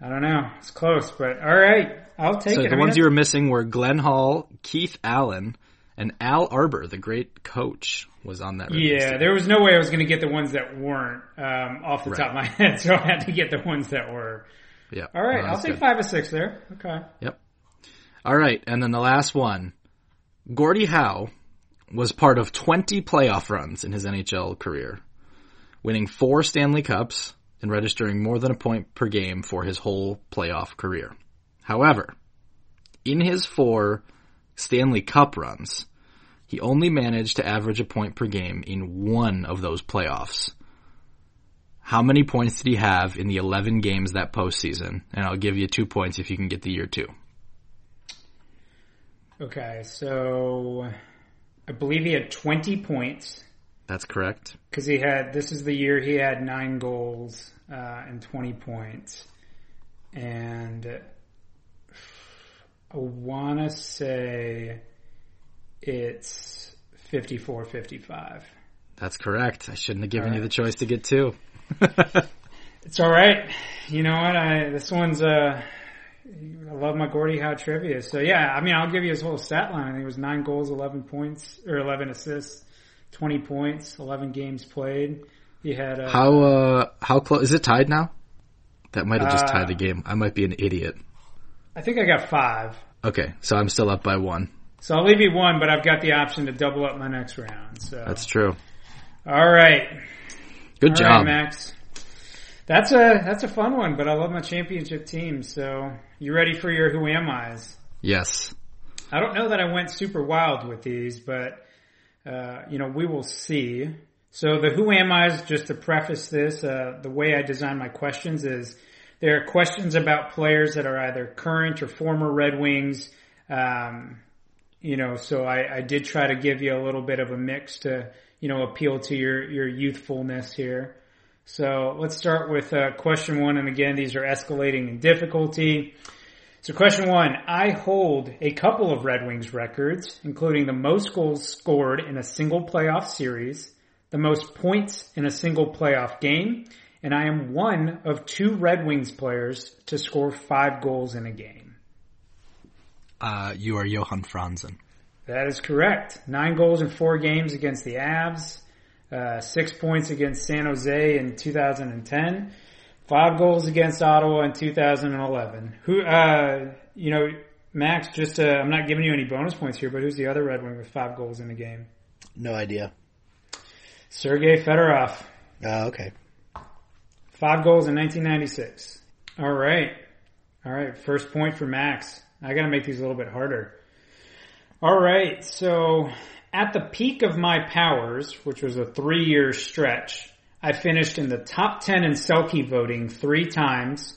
B: I don't know. It's close, but all right, I'll take
A: So
B: it.
A: the
B: I mean,
A: ones you were missing were Glenn Hall, Keith Allen, and Al Arbour, the great coach, was on that.
B: Yeah,
A: team.
B: there was no way I was going to get the ones that weren't um, off the
A: Right.
B: top of my head, so I had to get the ones that were.
A: yeah.
B: All right,
A: No,
B: I'll take
A: good.
B: five or six there. Okay.
A: Yep. All right, and then the last one. Gordie Howe was part of 20 playoff runs in his NHL career, winning four Stanley Cups and registering more than a point per game for his whole playoff career. However, in his four Stanley Cup runs, he only managed to average a point per game in one of those playoffs. How many points did he have in the 11 games that postseason? And I'll give you two points if you can get the year two.
B: Okay, so I believe he had 20 points
A: That's correct.
B: because he had, this is the year he had nine goals uh, and 20 points. And want to say it's 54 55.
A: That's correct. I shouldn't have given
B: All
A: you the choice to get two.
B: It's all right. You know what? I this one's uh, I love my Gordie Howe trivia. So yeah, I mean, I'll give you his whole stat line. I think it was nine goals, eleven points, or eleven assists, twenty points, eleven games played. He had uh,
A: how uh how close is it tied now? That might have just
B: Uh,
A: tied the game. I might be an idiot.
B: I think I got five.
A: Okay, so I'm still up by one.
B: So I'll leave you one, but I've got the option to double up my next round. So
A: That's true.
B: all right.
A: Good
B: All right,
A: job.
B: Max. That's a that's a fun one, but I love my championship team. So you ready for your who am I's?
A: yes.
B: I don't know that I went super wild with these, but uh, you know we will see. So the who am I's, just to preface this, uh, the way I design my questions is there are questions about players that are either current or former Red Wings. Um, you know, so I, I did try to give you a little bit of a mix to you know appeal to your your youthfulness here. So let's start with uh, question one, and again, these are escalating in difficulty. So question one, I hold a couple of Red Wings records, including the most goals scored in a single playoff series, the most points in a single playoff game, and I am one of two Red Wings players to score five goals in a game.
A: Uh, you are Johan Franzen.
B: That is correct. Nine goals in four games against the Avs, uh, six points against San Jose in 2010, five goals against Ottawa in 2011. Who, uh, you know, Max, just, uh, I'm not giving you any bonus points here, but who's the other Red Wing with five goals in a game?
C: No idea.
B: Sergei Fedorov.
C: Uh, okay.
B: Five goals in 1996. All right. All right. First point for Max. I got to make these a little bit harder. All right. So at the peak of my powers, which was a three year stretch, I finished in the top 10 in Selke voting three times.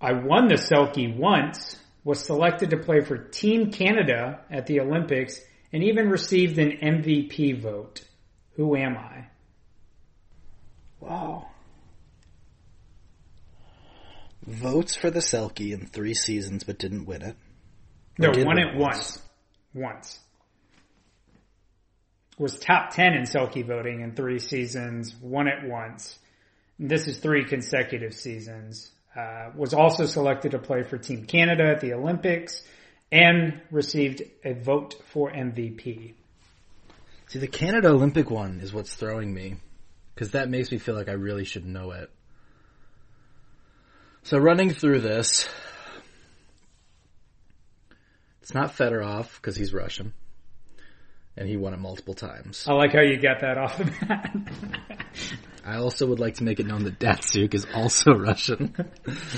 B: I won the Selke once, was selected to play for Team Canada at the Olympics, and even received an MVP vote. Who am I?
C: Wow. Votes for the Selke in three seasons, but didn't win it. Or
B: No, won it once. Once. Was top 10 in Selke voting in three seasons, won it once. This is three consecutive seasons. Uh, was also selected to play for Team Canada at the Olympics and received a vote for MVP.
A: See, the Canada Olympic one is what's throwing me. Because that makes me feel like I really should know it. So running through this, it's not Fedorov because he's Russian, and he won it multiple times.
B: I like how you got that off the bat.
A: I also would like to make it known that Datsyuk is also Russian.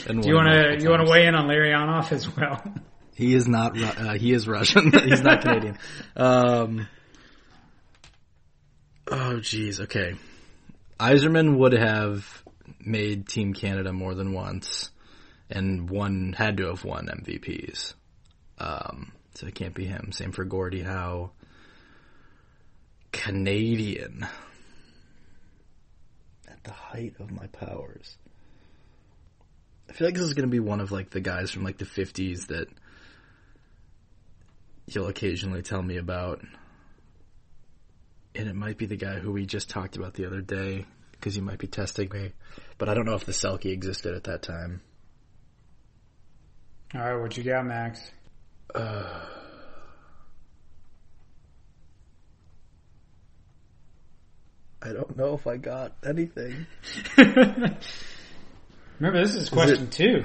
A: and
B: Do you want to you want to weigh in on Larionov as well?
A: He is not. Uh, he is Russian. He's not Canadian. Um, oh, jeez. Okay. Yzerman would have made Team Canada more than once, and one had to have won MVPs. Um, so it can't be him. Same for Gordie Howe. Canadian.
C: At the height of my powers.
A: I feel like this is going to be one of like the guys from like the 50s that you'll occasionally tell me about. And it might be the guy who we just talked about the other day because he might be testing me. But I don't know if the Selke existed at that time.
B: All right, what you got, Max?
A: I don't know if I got anything.
B: Remember, this is question two.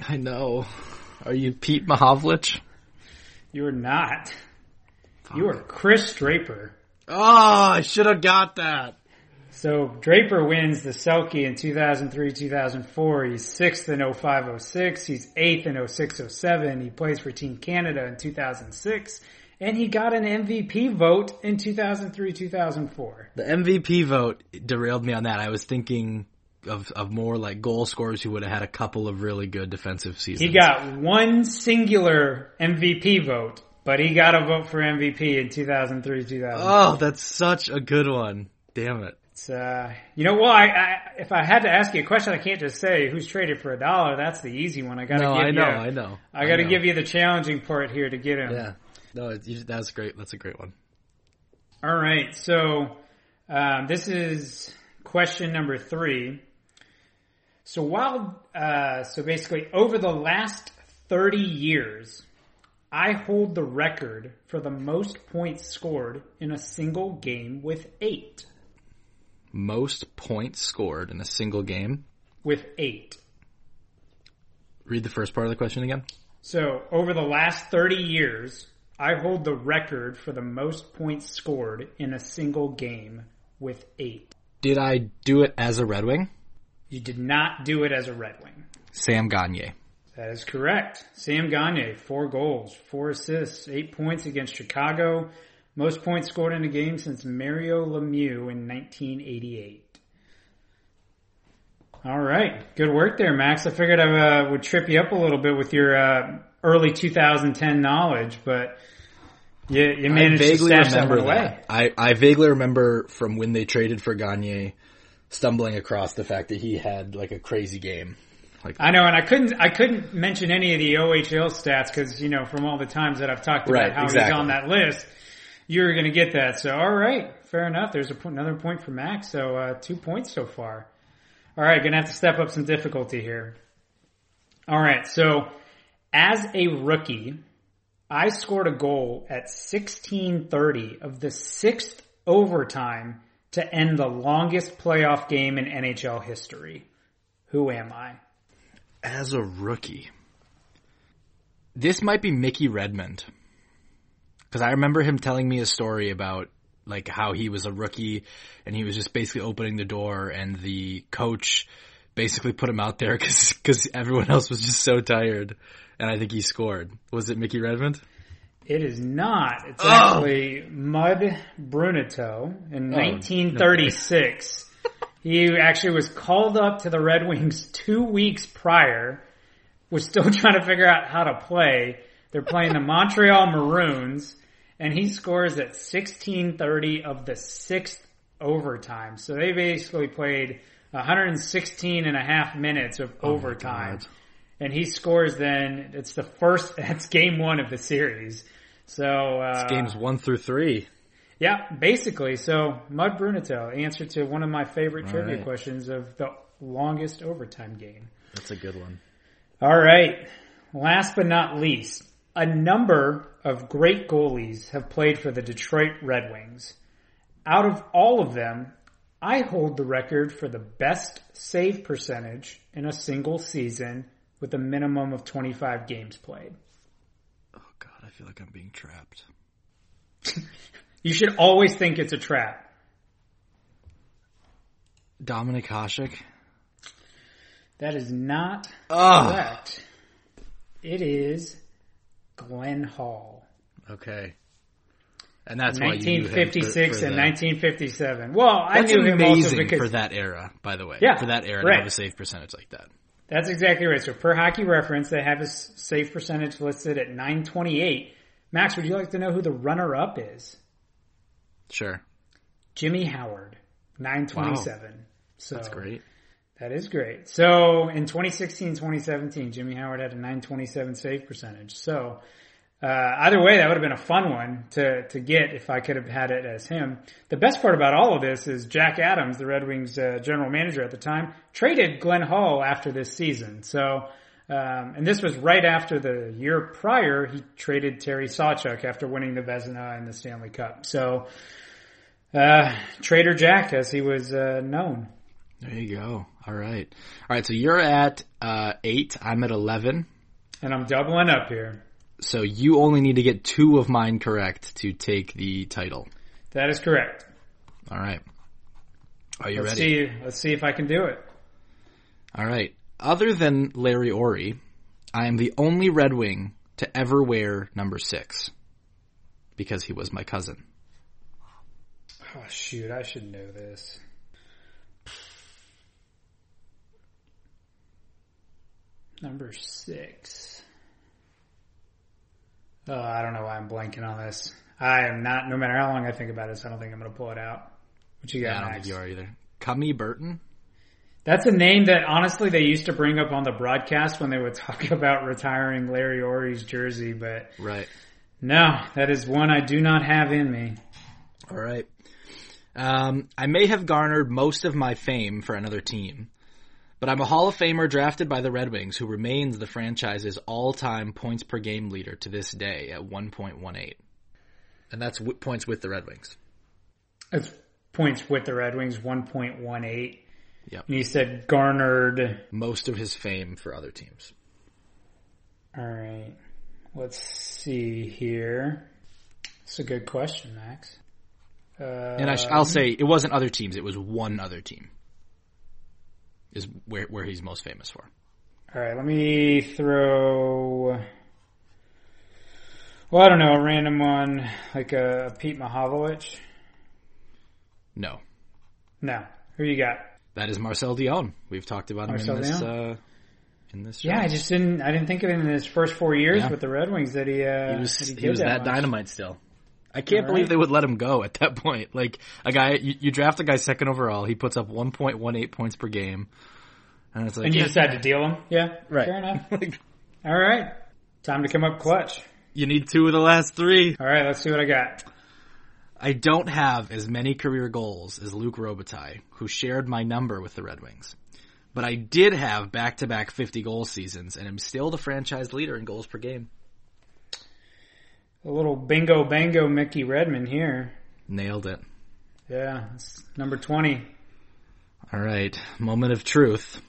A: I know. Are you Pete Mahovlich?
B: You are not. You are Chris Draper.
A: Oh, I should have got that.
B: So Draper wins the Selke in 2003-2004. He's sixth in 05-06. He's eighth in 06-07. He plays for Team Canada in 2006. And he got an MVP vote in 2003-2004.
A: The MVP vote derailed me on that. I was thinking of, of more like goal scorers who would have had a couple of really good defensive seasons.
B: He got one singular MVP vote, but he got a vote for MVP in 2003-2004.
A: Oh, that's such a good one. Damn it.
B: It's, uh, you know, well, I, I, if I had to ask you a question, I can't just say who's traded for a dollar. That's the easy one. I got to
A: No,
B: give
A: I
B: you.
A: know, I know.
B: I got to
A: know.
B: give you the challenging part here to get him.
A: Yeah. No, that's great. That's a great one.
B: All right. So um, this is question number three. So while uh, so basically over the last thirty years, I hold the record for the most points scored in a single game with eight.
A: Most points scored in a single game.
B: With eight.
A: Read the first part of the question again.
B: So, over the last 30 years, I hold the record for the most points scored in a single game with eight.
A: Did I do it as a Red Wing?
B: You did not do it as a Red Wing.
A: Sam Gagner.
B: That is correct. Sam Gagner, four goals, four assists, eight points against Chicago. Most points scored in a game since Mario Lemieux in 1988. All right. Good work there, Max. I figured I uh, would trip you up a little bit with your uh, early 2010 knowledge, but you, you managed to stash that away.
A: That. I, I vaguely remember from when they traded for Gagner stumbling across the fact that he had like a crazy game.
B: Like I know, and I couldn't I couldn't mention any of the OHL stats because you know from all the times that I've talked about
A: right,
B: how
A: exactly.
B: he's on that list, you're going to get that. So all right, fair enough. There's a, another point for Max. So uh, two points so far. All right, gonna have to step up some difficulty here. All right, so as a rookie, I scored a goal at 16:30 of the sixth overtime to end the longest playoff game in NHL history. Who am I?
A: As a rookie, this might be Mickey Redmond because I remember him telling me a story about like how he was a rookie and he was just basically opening the door and the coach basically put him out there because because everyone else was just so tired and I think he scored. Was it Mickey Redmond?
B: It is not. It's oh. actually Mud Bruneteau in oh, 1936. No he actually was called up to the Red Wings two weeks prior. Was still trying to figure out how to play. They're playing the Montreal Maroons and he scores at 16:30 of the sixth overtime. So they basically played 116 and a half minutes of oh overtime. And he scores then, it's the first, that's game one of the series. So, uh,
A: it's games one through three.
B: Yeah, basically. So, Mud Bruneteau, answer to one of my favorite
A: All
B: trivia
A: right.
B: questions of the longest overtime game.
A: That's a good one.
B: All right. Last but not least, a number of great goalies have played for the Detroit Red Wings. Out of all of them, I hold the record for the best save percentage in a single season with a minimum of 25 games played.
A: Oh god, I feel like I'm being trapped.
B: you should always think it's a trap.
A: Dominik Hasek?
B: That is not
A: oh.
B: correct. It is Glenn Hall.
A: Okay. And that's
B: 1956
A: for,
B: and 1957. Well,
A: that's
B: I knew him also because
A: for that era, by the way.
B: Yeah,
A: for that era
B: right.
A: to have a save percentage like that.
B: That's exactly right. So per hockey reference, they have his save percentage listed at 928. Max, would you like to know who the runner up is?
A: Sure.
B: Jimmy Howard, 927.
A: Wow.
B: So
A: That's great.
B: That is great. So in 2016, 2017, Jimmy Howard had a 927 save percentage. So uh, either way, that would have been a fun one to to get if I could have had it as him. The best part about all of this is Jack Adams, the Red Wings uh, general manager at the time, traded Glenn Hall after this season. So. Um, and this was right after the year prior he traded Terry Sawchuk after winning the Vezina and the Stanley Cup. So, uh, Trader Jack, as he was uh, known.
A: There you go. All right. All right. So you're at uh, eight. I'm at 11.
B: And I'm doubling up here.
A: So you only need to get two of mine correct to take the title.
B: That is correct.
A: All right. Are you
B: let's
A: ready?
B: See, let's see if I can do it.
A: All right. Other than Larry Aurie, I am the only Red Wing to ever wear number six because he was my cousin.
B: Oh shoot! I should know this. Number six. Oh, I don't know why I'm blanking on this. I am not, no matter how long I think about this, I don't think I'm going to pull it out. What you got
A: Yeah, I don't
B: next?
A: think you are either. Cummy Burton?
B: That's a name that honestly they used to bring up on the broadcast when they would talk about retiring Larry Aurie's jersey, but
A: Right.
B: no, that is one I do not have in me.
A: All right. Um, I may have garnered most of my fame for another team, but I'm a Hall of Famer drafted by the Red Wings who remains the franchise's all-time points per game leader to this day at 1.18. And that's w- points with the Red Wings.
B: That's points with the Red Wings, 1.18.
A: Yep.
B: And you said garnered.
A: Most of his fame for other teams.
B: All right. Let's see here. It's a good question, Max. Uh,
A: And I sh- I'll say it wasn't other teams; it was one other team. Is where where he's most famous for.
B: all right. Let me throw. Well, I don't know, a random one like a Pete Mahovlich.
A: No,
B: No, who you got?
A: that is Marcel Dionne. We've talked about him
B: Marcel
A: in this uh, in this.
B: Yeah, I just didn't. I didn't think of him in his first four years
A: Yeah.
B: with the Red Wings that he. Uh,
A: he was
B: that
A: he,
B: did
A: was that,
B: much.
A: dynamite still. I can't
B: All
A: believe
B: right.
A: they would let him go at that point. Like a guy, you, you draft a guy second overall, he puts up 1.18 points per game, and it's like
B: And you
A: yeah,
B: decided to deal him? Yeah,
A: right.
B: Fair enough.
A: Like,
B: All right, time to come up clutch.
A: you need two of the last three.
B: All right, let's see what I got.
A: I don't have as many career goals as Luc Robitaille, who shared my number with the Red Wings. But I did have back-to-back 50 goal seasons and I'm still the franchise leader in goals per game.
B: A little bingo bango Mickey Redmond here.
A: Nailed it.
B: Yeah, it's number twenty.
A: All right, moment of truth.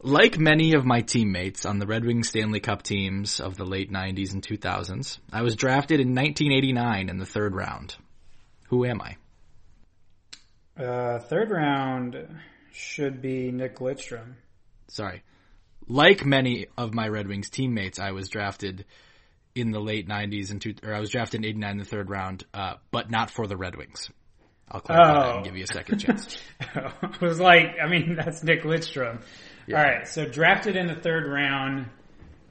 A: Like many of my teammates on the Red Wings Stanley Cup teams of the late 90s and 2000s, I was drafted in 1989 in the third round. Who am I?
B: Uh, third round should be Nick Lidstrom.
A: Sorry. Like many of my Red Wings teammates, I was drafted in the late 90s and two, or I was drafted in 89 in the third round, uh, but not for the Red Wings. I'll clarify that
B: Oh.
A: and give you a second chance.
B: I was like, I mean, that's Nick Lidstrom. All right, so drafted in the third round,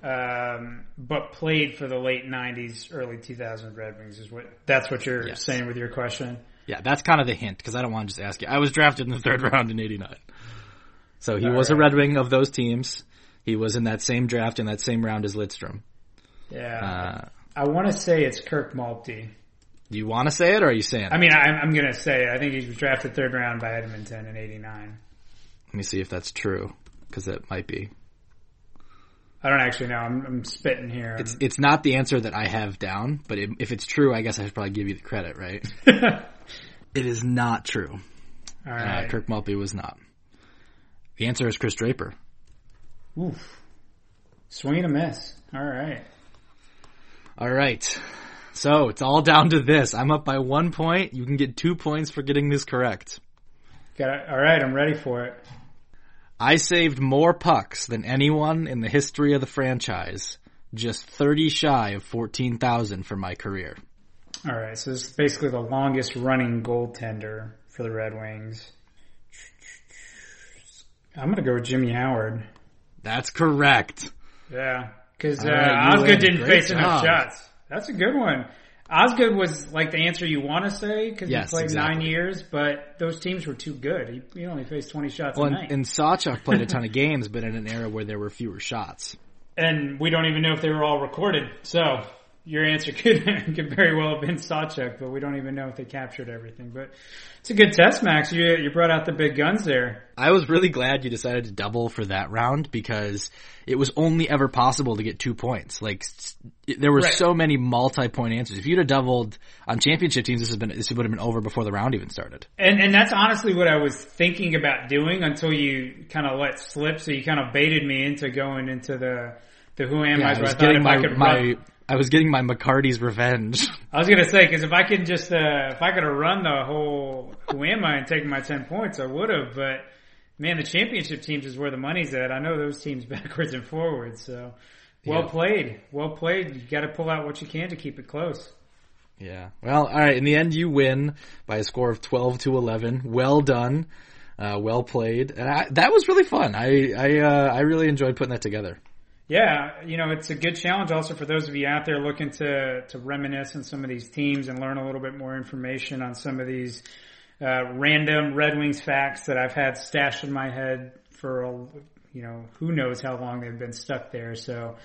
B: um, but played for the late '90s, early 2000s Red Wings. Is what that's what you're
A: Yes.
B: saying with your question?
A: Yeah, that's kind of the hint because I don't want to just ask you. I was drafted in the third round in '89, so he
B: All
A: was a. Red Wing of those teams. He was in that same draft in that same round as Lidstrom.
B: Yeah,
A: Uh,
B: I want to say it's Kirk Maltby.
A: do you want to say it or are you saying?
B: I mean, I'm, I'm going to say it. I think he was drafted third round by Edmonton in '89.
A: Let me see if that's true because it might be.
B: I don't actually know. I'm, I'm spitting here.
A: It's it's not the answer that I have down, but it, if it's true, I guess I should probably give you the credit, right? it is not true.
B: All
A: Uh. Kirk Maltby was not. The answer is Chris Draper.
B: Oof. Swing and a miss. All right.
A: All right. So it's all down to this. I'm up by one point. You can get two points for getting this correct.
B: Got it. All right. I'm ready for it.
A: I saved more pucks than anyone in the history of the franchise. Just 30 shy of 14,000 for my career.
B: All right. So this is basically the longest running goaltender for the Red Wings. I'm going to go with Jimmy Howard.
A: That's correct.
B: Yeah. Because uh,
A: right,
B: Osgood didn't
A: Great
B: face enough shots. That's a good one. Osgood was like the answer you want to say because
A: Yes,
B: he played
A: exactly.
B: nine years, but those teams were too good. He, he only faced 20 shots
A: Well,
B: a night.
A: and Sawchuk played a ton of games, but in an era where there were fewer shots.
B: and we don't even know if they were all recorded. So your answer could could very well have been Sawchuk, but we don't even know if they captured everything. But it's a good test, Max. You you brought out the big guns there.
A: I was really glad you decided to double for that round because it was only ever possible to get two points. Like there were
B: Right.
A: so many multi-point answers. If you'd have doubled on championship teams, this has been this would have been over before the round even started.
B: And and that's honestly what I was thinking about doing until you kind of let slip. So you kind of baited me into going into the the who am
A: Yeah,
B: I?
A: I
B: I
A: was getting
B: if
A: my
B: I could
A: my
B: run,
A: I was getting my McCarty's revenge.
B: I was gonna say because if I could just uh, if I could have run the whole who am I and taken my ten points, I would have. But man, the championship teams is where the money's at. I know those teams backwards and forwards. So well
A: Yeah.
B: played, well played. You got to pull out what you can to keep it close.
A: yeah. Well, all right. In the end, you win by a score of twelve to eleven. Well done. Uh, well played. And I, that was really fun. I I uh, I really enjoyed putting that together.
B: Yeah, you know, it's a good challenge also for those of you out there looking to, to reminisce on some of these teams and learn a little bit more information on some of these, uh, random Red Wings facts that I've had stashed in my head for, a, you know, who knows how long they've been stuck there. So,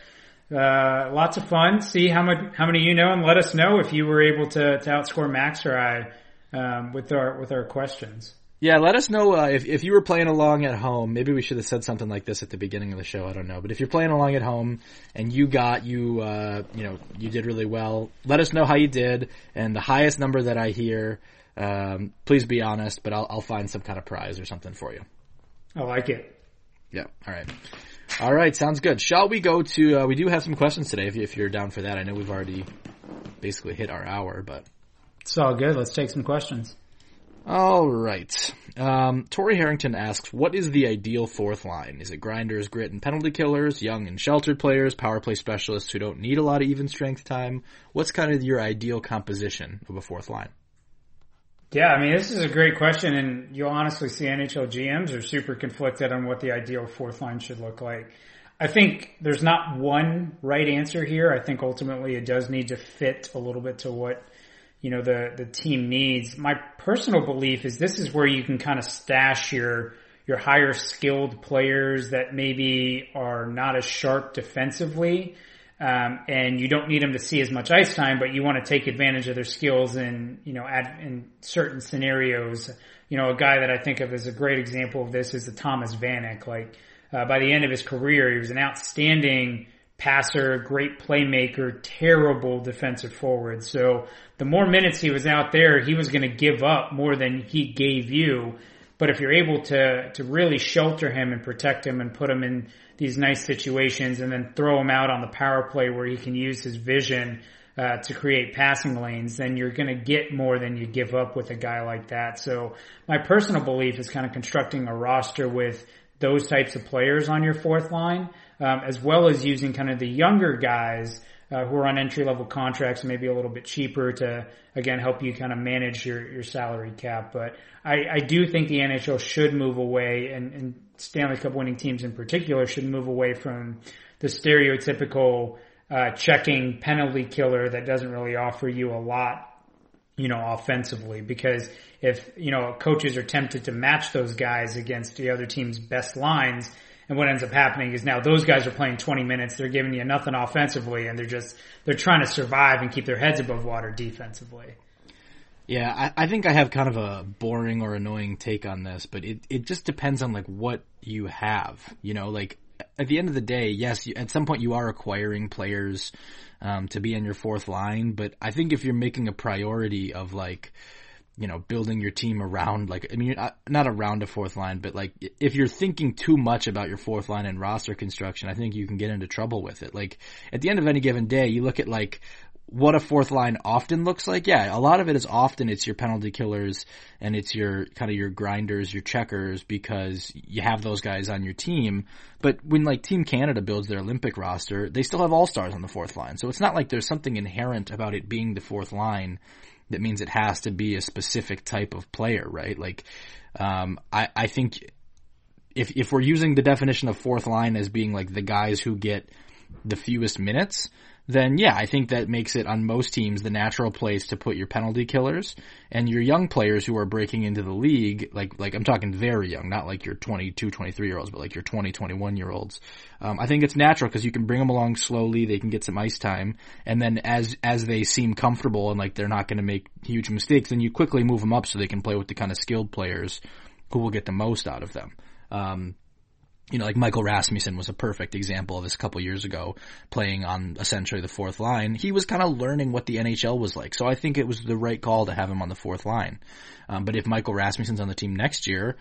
B: uh, lots of fun. See how much, how many you know and let us know if you were able to, to outscore Max or I, um, with our, with our questions.
A: Yeah, let us know uh, if if you were playing along at home. Maybe we should have said something like this at the beginning of the show. I don't know, but if you're playing along at home and you got you uh, you know you did really well, let us know how you did. And the highest number that I hear, um, please be honest, but I'll, I'll find some kind of prize or something for you.
B: I like it.
A: Yeah. All right. All right, sounds good. Shall we go to? Uh, we do have some questions today. If, if you're down for that, I know we've already basically hit our hour, but
B: It's all good. Let's take some questions.
A: All right. Um, Tori Harrington asks, "What is the ideal fourth line? Is it grinders, grit, and penalty killers, young and sheltered players, power play specialists who don't need a lot of even strength time? What's kind of your ideal composition of a fourth line?"
B: Yeah, I mean, this is a great question, and you'll honestly see NHL GMs are super conflicted on what the ideal fourth line should look like. I think there's not one right answer here. I think ultimately it does need to fit a little bit to what you know the the team needs. My personal belief is this is where you can kind of stash your your higher skilled players that maybe are not as sharp defensively. Um, and you don't need them to see as much ice time, but you want to take advantage of their skills in, you know, at, in certain scenarios. You know, a guy that I think of as a great example of this is the Thomas Vanek. Like, uh, by the end of his career, he was an outstanding passer, great playmaker, terrible defensive forward. So the more minutes he was out there, he was going to give up more than he gave you. But if you're able to to really shelter him and protect him and put him in these nice situations and then throw him out on the power play where he can use his vision uh, to create passing lanes, then you're going to get more than you give up with a guy like that. So my personal belief is kind of constructing a roster with those types of players on your fourth line, um, as well as using kind of the younger guys uh, who are on entry level contracts, maybe a little bit cheaper to again help you kind of manage your your salary cap. But I, I do think the NHL should move away, and, and Stanley Cup winning teams in particular should move away from the stereotypical uh, checking penalty killer that doesn't really offer you a lot you know, offensively because if, you know, coaches are tempted to match those guys against the other team's best lines, and what ends up happening is now those guys are playing 20 minutes, they're giving you nothing offensively, and they're just, they're trying to survive and keep their heads above water defensively.
A: Yeah, I, I think I have kind of a boring or annoying take on this, but it, it just depends on like what you have. You know, like at the end of the day, yes, you, at some point you are acquiring players um, to be in your fourth line, but I think if you're making a priority of like, you know, building your team around like, I mean, not around a fourth line, but like if you're thinking too much about your fourth line and roster construction, I think you can get into trouble with it. Like at the end of any given day, you look at like what a fourth line often looks like. Yeah, a lot of it is often it's your penalty killers and it's your kind of your grinders, your checkers because you have those guys on your team. But when like Team Canada builds their Olympic roster, they still have all stars on the fourth line. So it's not like there's something inherent about it being the fourth line that means it has to be a specific type of player, right? Like, um, I, I think if, if we're using the definition of fourth line as being like the guys who get the fewest minutes, then yeah, I think that makes it on most teams the natural place to put your penalty killers and your young players who are breaking into the league, like, like I'm talking very young, not like your 22, 23 year olds, but like your 20, 21 year olds. Um, I think it's natural because you can bring them along slowly, they can get some ice time, and then as, as they seem comfortable and like they're not going to make huge mistakes, then you quickly move them up so they can play with the kind of skilled players who will get the most out of them. Um, you know, like Michael Rasmussen was a perfect example of this a couple years ago, playing on essentially the fourth line. He was kind of learning what the NHL was like, so I think it was the right call to have him on the fourth line. Um, but if Michael Rasmussen's on the team next year,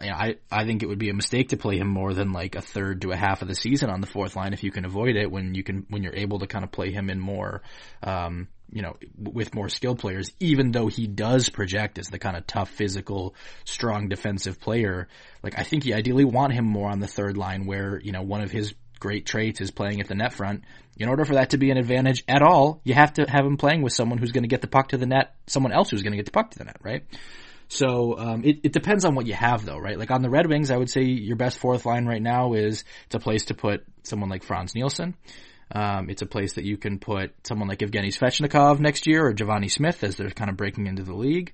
A: you know, I I think it would be a mistake to play him more than like a third to a half of the season on the fourth line if you can avoid it. When you can, when you're able to kind of play him in more, um, you know, with more skilled players, even though he does project as the kind of tough, physical, strong defensive player, like I think you ideally want him more on the third line where, you know, one of his great traits is playing at the net front. In order for that to be an advantage at all, you have to have him playing with someone who's going to get the puck to the net, someone else who's going to get the puck to the net, right? So um, it, it depends on what you have, though, right? Like on the Red Wings, I would say your best fourth line right now is it's a place to put someone like Frans Nielsen. Um, it's a place that you can put someone like Evgeny Svechnikov next year or Givani Smith as they're kind of breaking into the league.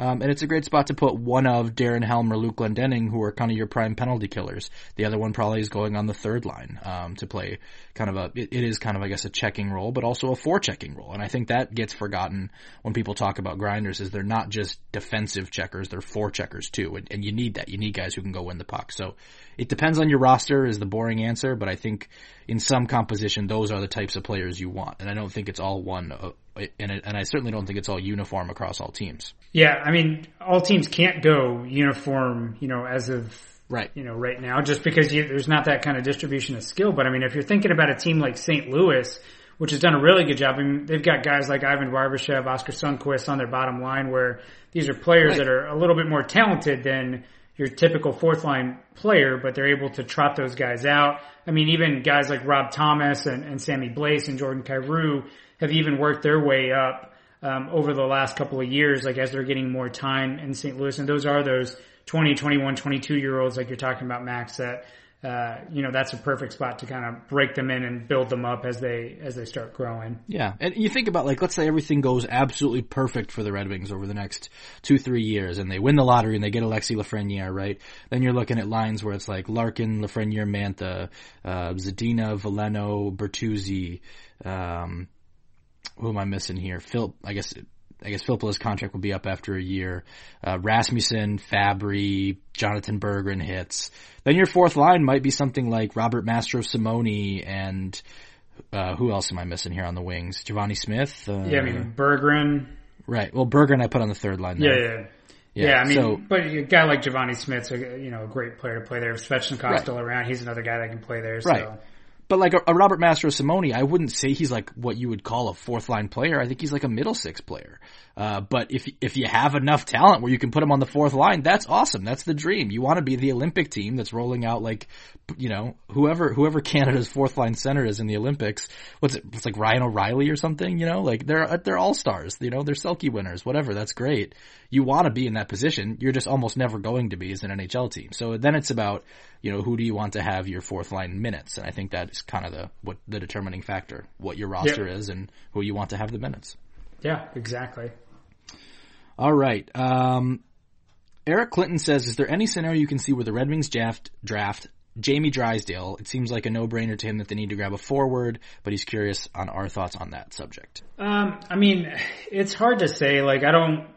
A: Um, and it's a great spot to put one of Darren Helm or Luke Glendening, who are kind of your prime penalty killers. The other one probably is going on the third line um, to play kind of a. It, it is kind of, I guess, a checking role, but also a forechecking role. And I think that gets forgotten when people talk about grinders. Is they're not just defensive checkers; they're forecheckers too. And, and you need that. You need guys who can go win the puck. So it depends on your roster. Is the boring answer, but I think in some composition, those are the types of players you want. And I don't think it's all one. Uh, and, and I certainly don't think it's all uniform across all teams.
B: Yeah, I mean, all teams can't go uniform, you know, as of
A: Right.
B: You know, right now, just because you, there's not that kind of distribution of skill. But I mean, if you're thinking about a team like St. Louis, which has done a really good job, I mean, they've got guys like Ivan Barbashev, Oskar Sundqvist on their bottom line where these are players
A: Right.
B: that are a little bit more talented than your typical fourth line player, but they're able to trot those guys out. I mean, even guys like Rob Thomas and, and Sammy Blais and Jordan Kyrou have even worked their way up um, over the last couple of years, like as they're getting more time in St. Louis. And those are those 20, 21, 22 year olds like you're talking about, Max, that, uh, you know, that's a perfect spot to kind of break them in and build them up as they, as they start growing.
A: Yeah, and you think about like, let's say everything goes absolutely perfect for the Red Wings over the next two, three years, and they win the lottery and they get Alexi Lafreniere, right? Then you're looking at lines where it's like Larkin, Lafreniere, Mantha, uh, Zadina, Veleno, Bertuzzi, um, who am I missing here? Phil, I guess, I guess Filppula's contract will be up after a year. Uh, Rasmussen, Fabbri, Jonathan Berggren hits. Then your fourth line might be something like Robert Mastrosimone and, uh, who else am I missing here on the wings? Givani Smith? Uh,
B: Yeah, I mean, Berggren.
A: right. Well, Berggren I put on the third line
B: Yeah,
A: there.
B: yeah.
A: Yeah,
B: Yeah, I mean,
A: so-
B: but a guy like Givani Smith's a you know a great player to play there. Svechnikov's
A: Right.
B: still around, he's another guy that can play there.
A: Right. But like a, a Robert Mastrosimone, I wouldn't say he's like what you would call a fourth line player. I think he's like a middle six player. Uh, but if if you have enough talent where you can put him on the fourth line, that's awesome. That's the dream. You want to be the Olympic team that's rolling out like, you know, whoever whoever Canada's fourth line center is in the Olympics. What's it? It's like Ryan O'Reilly or something. You know, like they're they're all stars. You know, they're Selke winners. Whatever. That's great. You want to be in that position. You're just almost never going to be as an NHL team. So then it's about you know who do you want to have your fourth line minutes, and I think that is kind of the what the determining factor, what your roster is, and who you want to have the minutes.
B: yeah, exactly.
A: All right. Um, Eric Clinton says, "Is there any scenario you can see where the Red Wings draft draft Jamie Drysdale? It seems like a no-brainer to him that they need to grab a forward, but he's curious on our thoughts on that subject."
B: Um, I mean, it's hard to say. Like, I don't.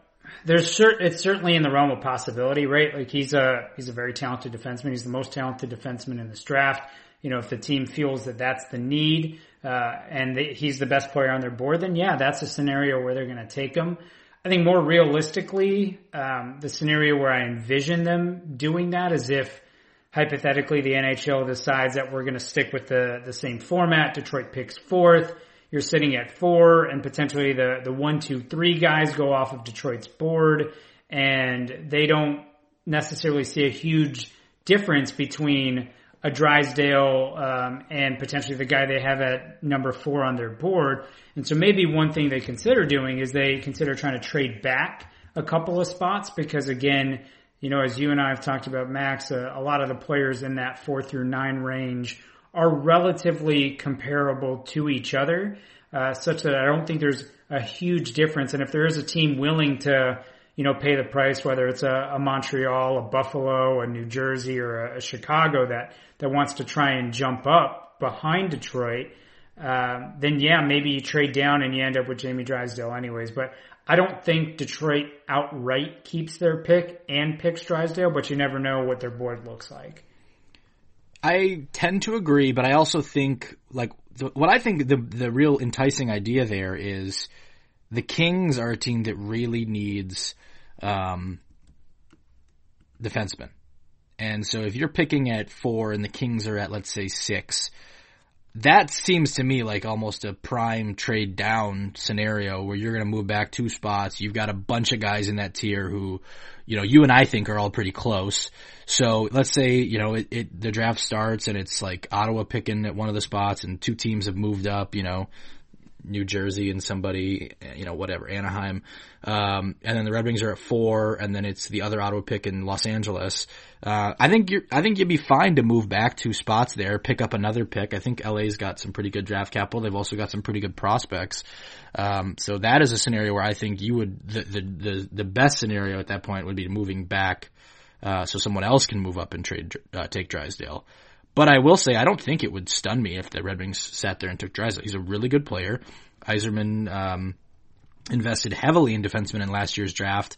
B: There's it's certainly in the realm of possibility, right? Like, he's a he's a very talented defenseman. He's the most talented defenseman in this draft. You know, if the team feels that that's the need, uh, and he's the best player on their board, then yeah, that's a scenario where they're going to take him. I think more realistically, um, the scenario where I envision them doing that is if hypothetically the NHL decides that we're going to stick with the, the same format. Detroit picks fourth. You're sitting at four and potentially the, the one, two, three guys go off of Detroit's board and they don't necessarily see a huge difference between a Drysdale um, and potentially the guy they have at number four on their board. And so maybe one thing they consider doing is they consider trying to trade back a couple of spots because again, you know, as you and I have talked about, Max, uh, a lot of the players in that four through nine range are relatively comparable to each other, uh, such that I don't think there's a huge difference. And if there is a team willing to, you know, pay the price, whether it's a, a Montreal, a Buffalo, a New Jersey, or a, a Chicago that that wants to try and jump up behind Detroit, um, then yeah, maybe you trade down and you end up with Jamie Drysdale anyways. But I don't think Detroit outright keeps their pick and picks Drysdale, but you never know what their board looks like.
A: I tend to agree, but I also think like the, what I think the the real enticing idea there is the Kings are a team that really needs um, defensemen, and so if you're picking at four and the Kings are at let's say six, that seems to me like almost a prime trade down scenario where you're going to move back two spots. You've got a bunch of guys in that tier who, you know, you and I think are all pretty close. So let's say, you know, it, it the draft starts and it's like Ottawa picking at one of the spots and two teams have moved up, you know, New Jersey and somebody, you know, whatever, Anaheim. Um, and then the Red Wings are at four, and then it's the other Ottawa pick in Los Angeles. Uh, I think you're, I think you'd be fine to move back two spots there, pick up another pick. I think LA's got some pretty good draft capital. They've also got some pretty good prospects. Um, so that is a scenario where I think you would, the, the, the, the best scenario at that point would be moving back, uh, so someone else can move up and trade, uh, take Drysdale. But I will say, I don't think it would stun me if the Red Wings sat there and took Drysdale. He's a really good player. Yzerman um, invested heavily in defensemen in last year's draft,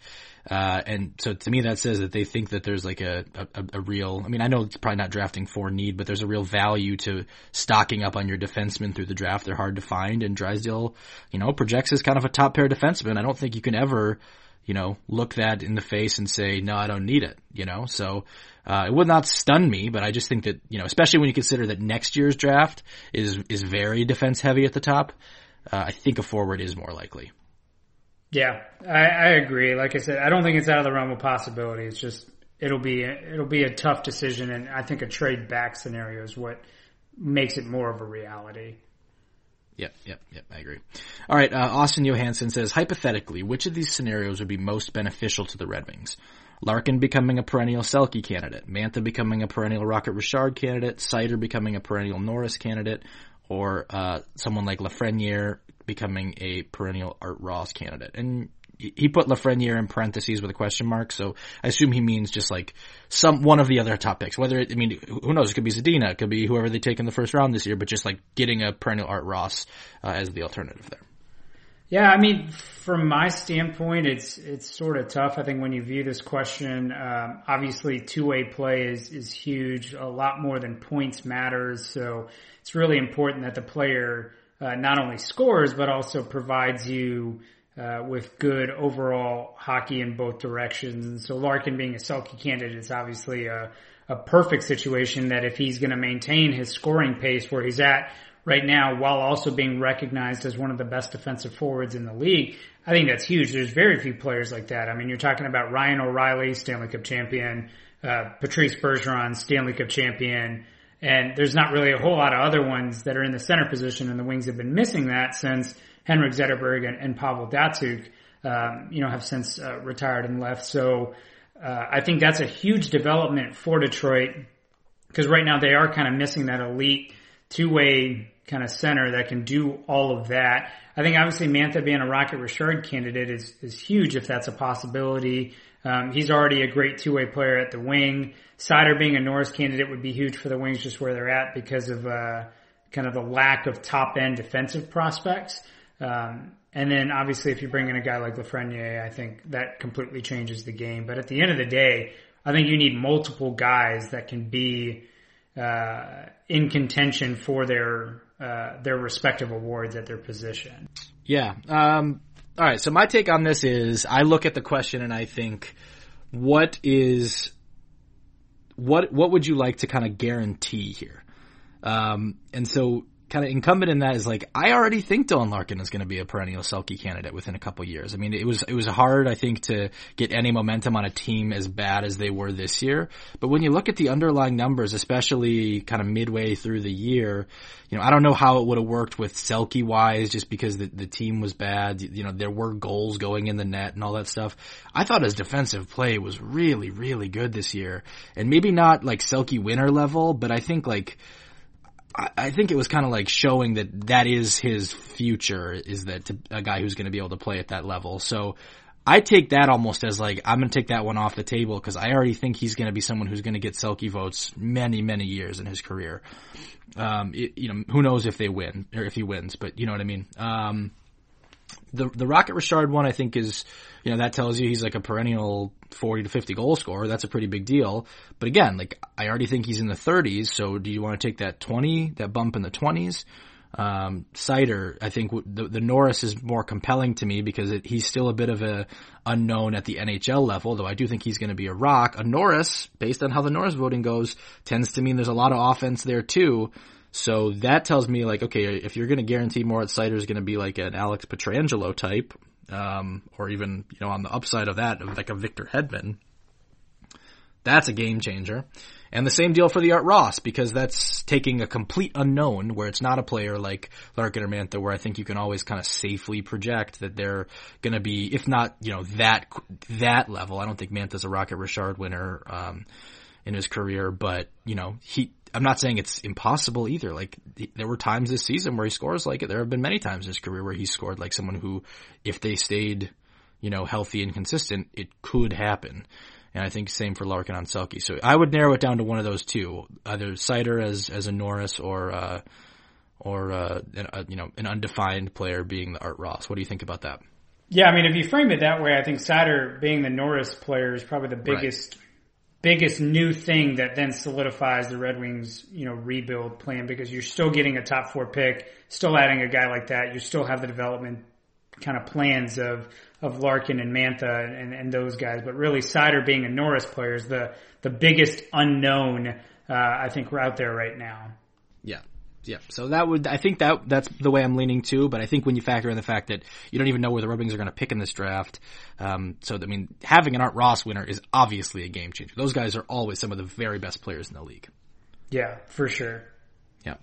A: uh, and so to me that says that they think that there's like a, a, a real. I mean, I know it's probably not drafting for need, but there's a real value to stocking up on your defensemen through the draft. They're hard to find, and Drysdale, you know, projects as kind of a top pair defenseman. I don't think you can ever you know, look that in the face and say, no, I don't need it, you know? So, uh, it would not stun me, but I just think that, you know, especially when you consider that next year's draft is, is very defense heavy at the top, uh, I think a forward is more likely.
B: Yeah, I, I agree. Like I said, I don't think it's out of the realm of possibility. It's just, it'll be, it'll be a tough decision. And I think a trade back scenario is what makes it more of a reality.
A: Yep, yep, yep. I agree. All right. Uh, Austin Johansson says, hypothetically, which of these scenarios would be most beneficial to the Red Wings? Larkin becoming a perennial Selke candidate, Mantha becoming a perennial Rocket Richard candidate, Seider becoming a perennial Norris candidate, or uh, someone like Lafreniere becoming a perennial Art Ross candidate. And he put Lafreniere in parentheses with a question mark, so I assume he means just like some one of the other top picks. Whether it, I mean, who knows? It could be Zadina, it could be whoever they take in the first round this year, but just like getting a perennial Art Ross uh, as the alternative there.
B: Yeah, I mean, from my standpoint, it's it's sort of tough. I think when you view this question, um, obviously two way play is is huge. A lot more than points matters. So it's really important that the player uh, not only scores but also provides you uh, with good overall hockey in both directions. So Larkin being a Selke candidate is obviously a, a perfect situation that if he's going to maintain his scoring pace where he's at right now while also being recognized as one of the best defensive forwards in the league, I think that's huge. There's very few players like that. I mean, you're talking about Ryan O'Reilly, Stanley Cup champion, uh, Patrice Bergeron, Stanley Cup champion, and there's not really a whole lot of other ones that are in the center position, and the Wings have been missing that since Henrik Zetterberg and, and Pavel Datsyuk, um, you know, have since uh, retired and left. So uh, I think that's a huge development for Detroit because right now they are kind of missing that elite two-way kind of center that can do all of that. I think obviously Mantha being a Rocket Richard candidate is, is huge if that's a possibility. Um, he's already a great two-way player at the wing. Seider being a Norris candidate would be huge for the Wings just where they're at because of, uh, kind of the lack of top-end defensive prospects. Um, and then obviously if you bring in a guy like Lafreniere, I think that completely changes the game. But at the end of the day, I think you need multiple guys that can be, uh, in contention for their uh, their respective awards at their position.
A: Yeah. Um, all right. So my take on this is, I look at the question and I think, what is what what would you like to kind of guarantee here? Um, and so kind of incumbent in that is like I already think Dylan Larkin is going to be a perennial Selke candidate within a couple years. I mean, it was it was hard I think to get any momentum on a team as bad as they were this year. But when you look at the underlying numbers, especially kind of midway through the year, you know, I don't know how it would have worked with Selke wise, just because the the team was bad. You know, there were goals going in the net and all that stuff. I thought his defensive play was really really good this year, and maybe not like Selke winner level, but I think like I think it was kind of like showing that that is his future is that to, a guy who's going to be able to play at that level. So I take that almost as like I'm going to take that one off the table because I already think he's going to be someone who's going to get Selke votes many many years in his career. Um, it, you know, who knows if they win or if he wins, but you know what I mean. Um, the the Rocket Richard one I think is you know that tells you he's like a perennial 40 to 50 goal scorer. That's a pretty big deal. But again, like I already think he's in the 30s. So do you want to take that 20, that bump in the 20s? Um, Seider, I think the, the Norris is more compelling to me because it, he's still a bit of a unknown at the NHL level, though I do think he's going to be a rock. A Norris, based on how the Norris voting goes, tends to mean there's a lot of offense there too. So that tells me like, okay, if you're going to guarantee Moritz Seider is going to be like an Alex Pietrangelo type, um, or even, you know, on the upside of that, like a Victor Hedman, that's a game changer. And the same deal for the Art Ross because that's taking a complete unknown where it's not a player like Larkin or Mantha where I think you can always kind of safely project that they're going to be, if not, you know, that, that level. I don't think Mantha's a Rocket Richard winner, um, in his career, but, you know, he, I'm not saying it's impossible either. Like there were times this season where he scores like it. There have been many times in his career where he scored like someone who, if they stayed, you know, healthy and consistent, it could happen. And I think same for Larkin on Selke. So I would narrow it down to one of those two, either Seider as as a Norris or uh, or uh, an, uh, you know an undefined player being the Art Ross. What do you think about that?
B: Yeah, I mean, if you frame it that way, I think Seider being the Norris player is probably the biggest right biggest new thing that then solidifies the Red Wings, you know, rebuild plan because you're still getting a top four pick, still adding a guy like that. You still have the development kind of plans of of Larkin and Mantha and, and those guys, but really Seider being a Norris player is the the biggest unknown uh, I think we're out there right now.
A: Yeah. Yeah. So that would, I think that, that's the way I'm leaning too, but I think when you factor in the fact that you don't even know where the Red Wings are going to pick in this draft, um, so, I mean, having an Art Ross winner is obviously a game changer. Those guys are always some of the very best players in the league.
B: Yeah, for sure.
A: Yeah.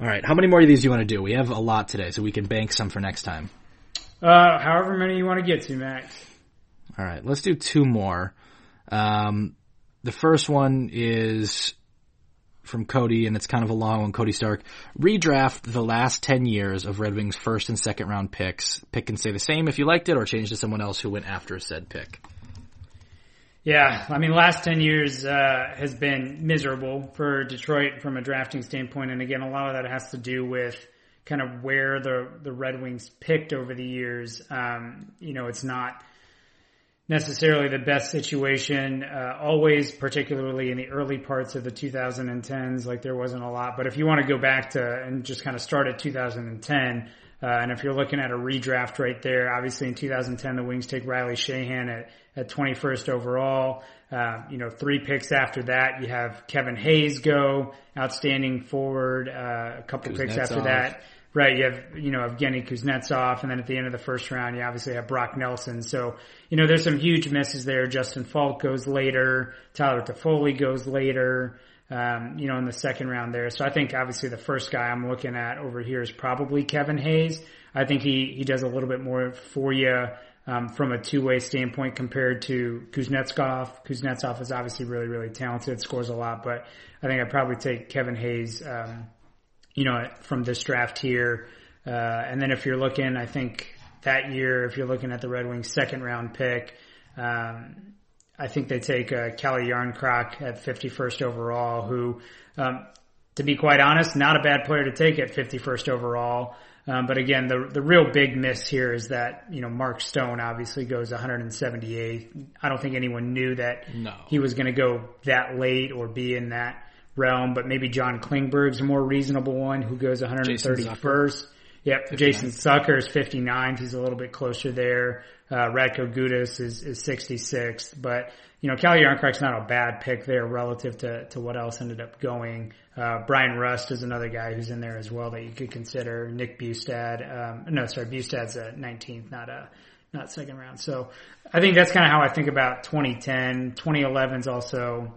A: All right. How many more of these do you want to do? We have a lot today, so we can bank some for next time.
B: Uh, however many you want to get to, Max.
A: All right. Let's do two more. Um, the first one is from Cody, and it's kind of a long one. Cody Stark redraft the last ten years of Red Wings first and second round picks. Pick and say the same if you liked it, or change to someone else who went after a said pick.
B: Yeah, I mean, last ten years uh, has been miserable for Detroit from a drafting standpoint, and again, a lot of that has to do with kind of where the the Red Wings picked over the years. Um, you know, it's not necessarily the best situation, uh, always, particularly in the early parts of the 2010s, like there wasn't a lot. But if you want to go back to and just kind of start at 2010, uh, and if you're looking at a redraft right there, obviously in 2010, the Wings take Riley Sheahan at, at 21st overall. Uh, you know, three picks after that, you have Kevin Hayes go, outstanding forward, uh, a couple picks after that. Right, you have, you know, Evgeny Kuznetsov, and then at the end of the first round, you obviously have Brock Nelson. So, you know, there's some huge misses there. Justin Faulk goes later. Tyler Toffoli goes later, um, you know, in the second round there. So I think obviously the first guy I'm looking at over here is probably Kevin Hayes. I think he, he does a little bit more for you, um, from a two-way standpoint compared to Kuznetsov. Kuznetsov is obviously really, really talented, scores a lot, but I think I'd probably take Kevin Hayes, um, you know, from this draft here. Uh, and then if you're looking, I think that year, if you're looking at the Red Wings second round pick, um, I think they take uh, Calle Jarnkrok at 51st overall, who, um, to be quite honest, not a bad player to take at 51st overall. Um, but again, the the real big miss here is that you know Mark Stone obviously goes 178. I don't think anyone knew that
A: no.
B: he was going to go that late or be in that realm, but maybe John Klingberg's a more reasonable one who goes 131st. Yep, 59. Jason Zucker is 59th. He's a little bit closer there. Uh, Radko Gudas is, is 66th, but you know, Calle Jarnkrok's not a bad pick there relative to, to what else ended up going. Uh, Bryan Rust is another guy who's in there as well that you could consider. Nick Bjugstad, um, no, sorry, Bjugstad's a 19th, not a, not second round. So I think that's kind of how I think about 2010. 2011's also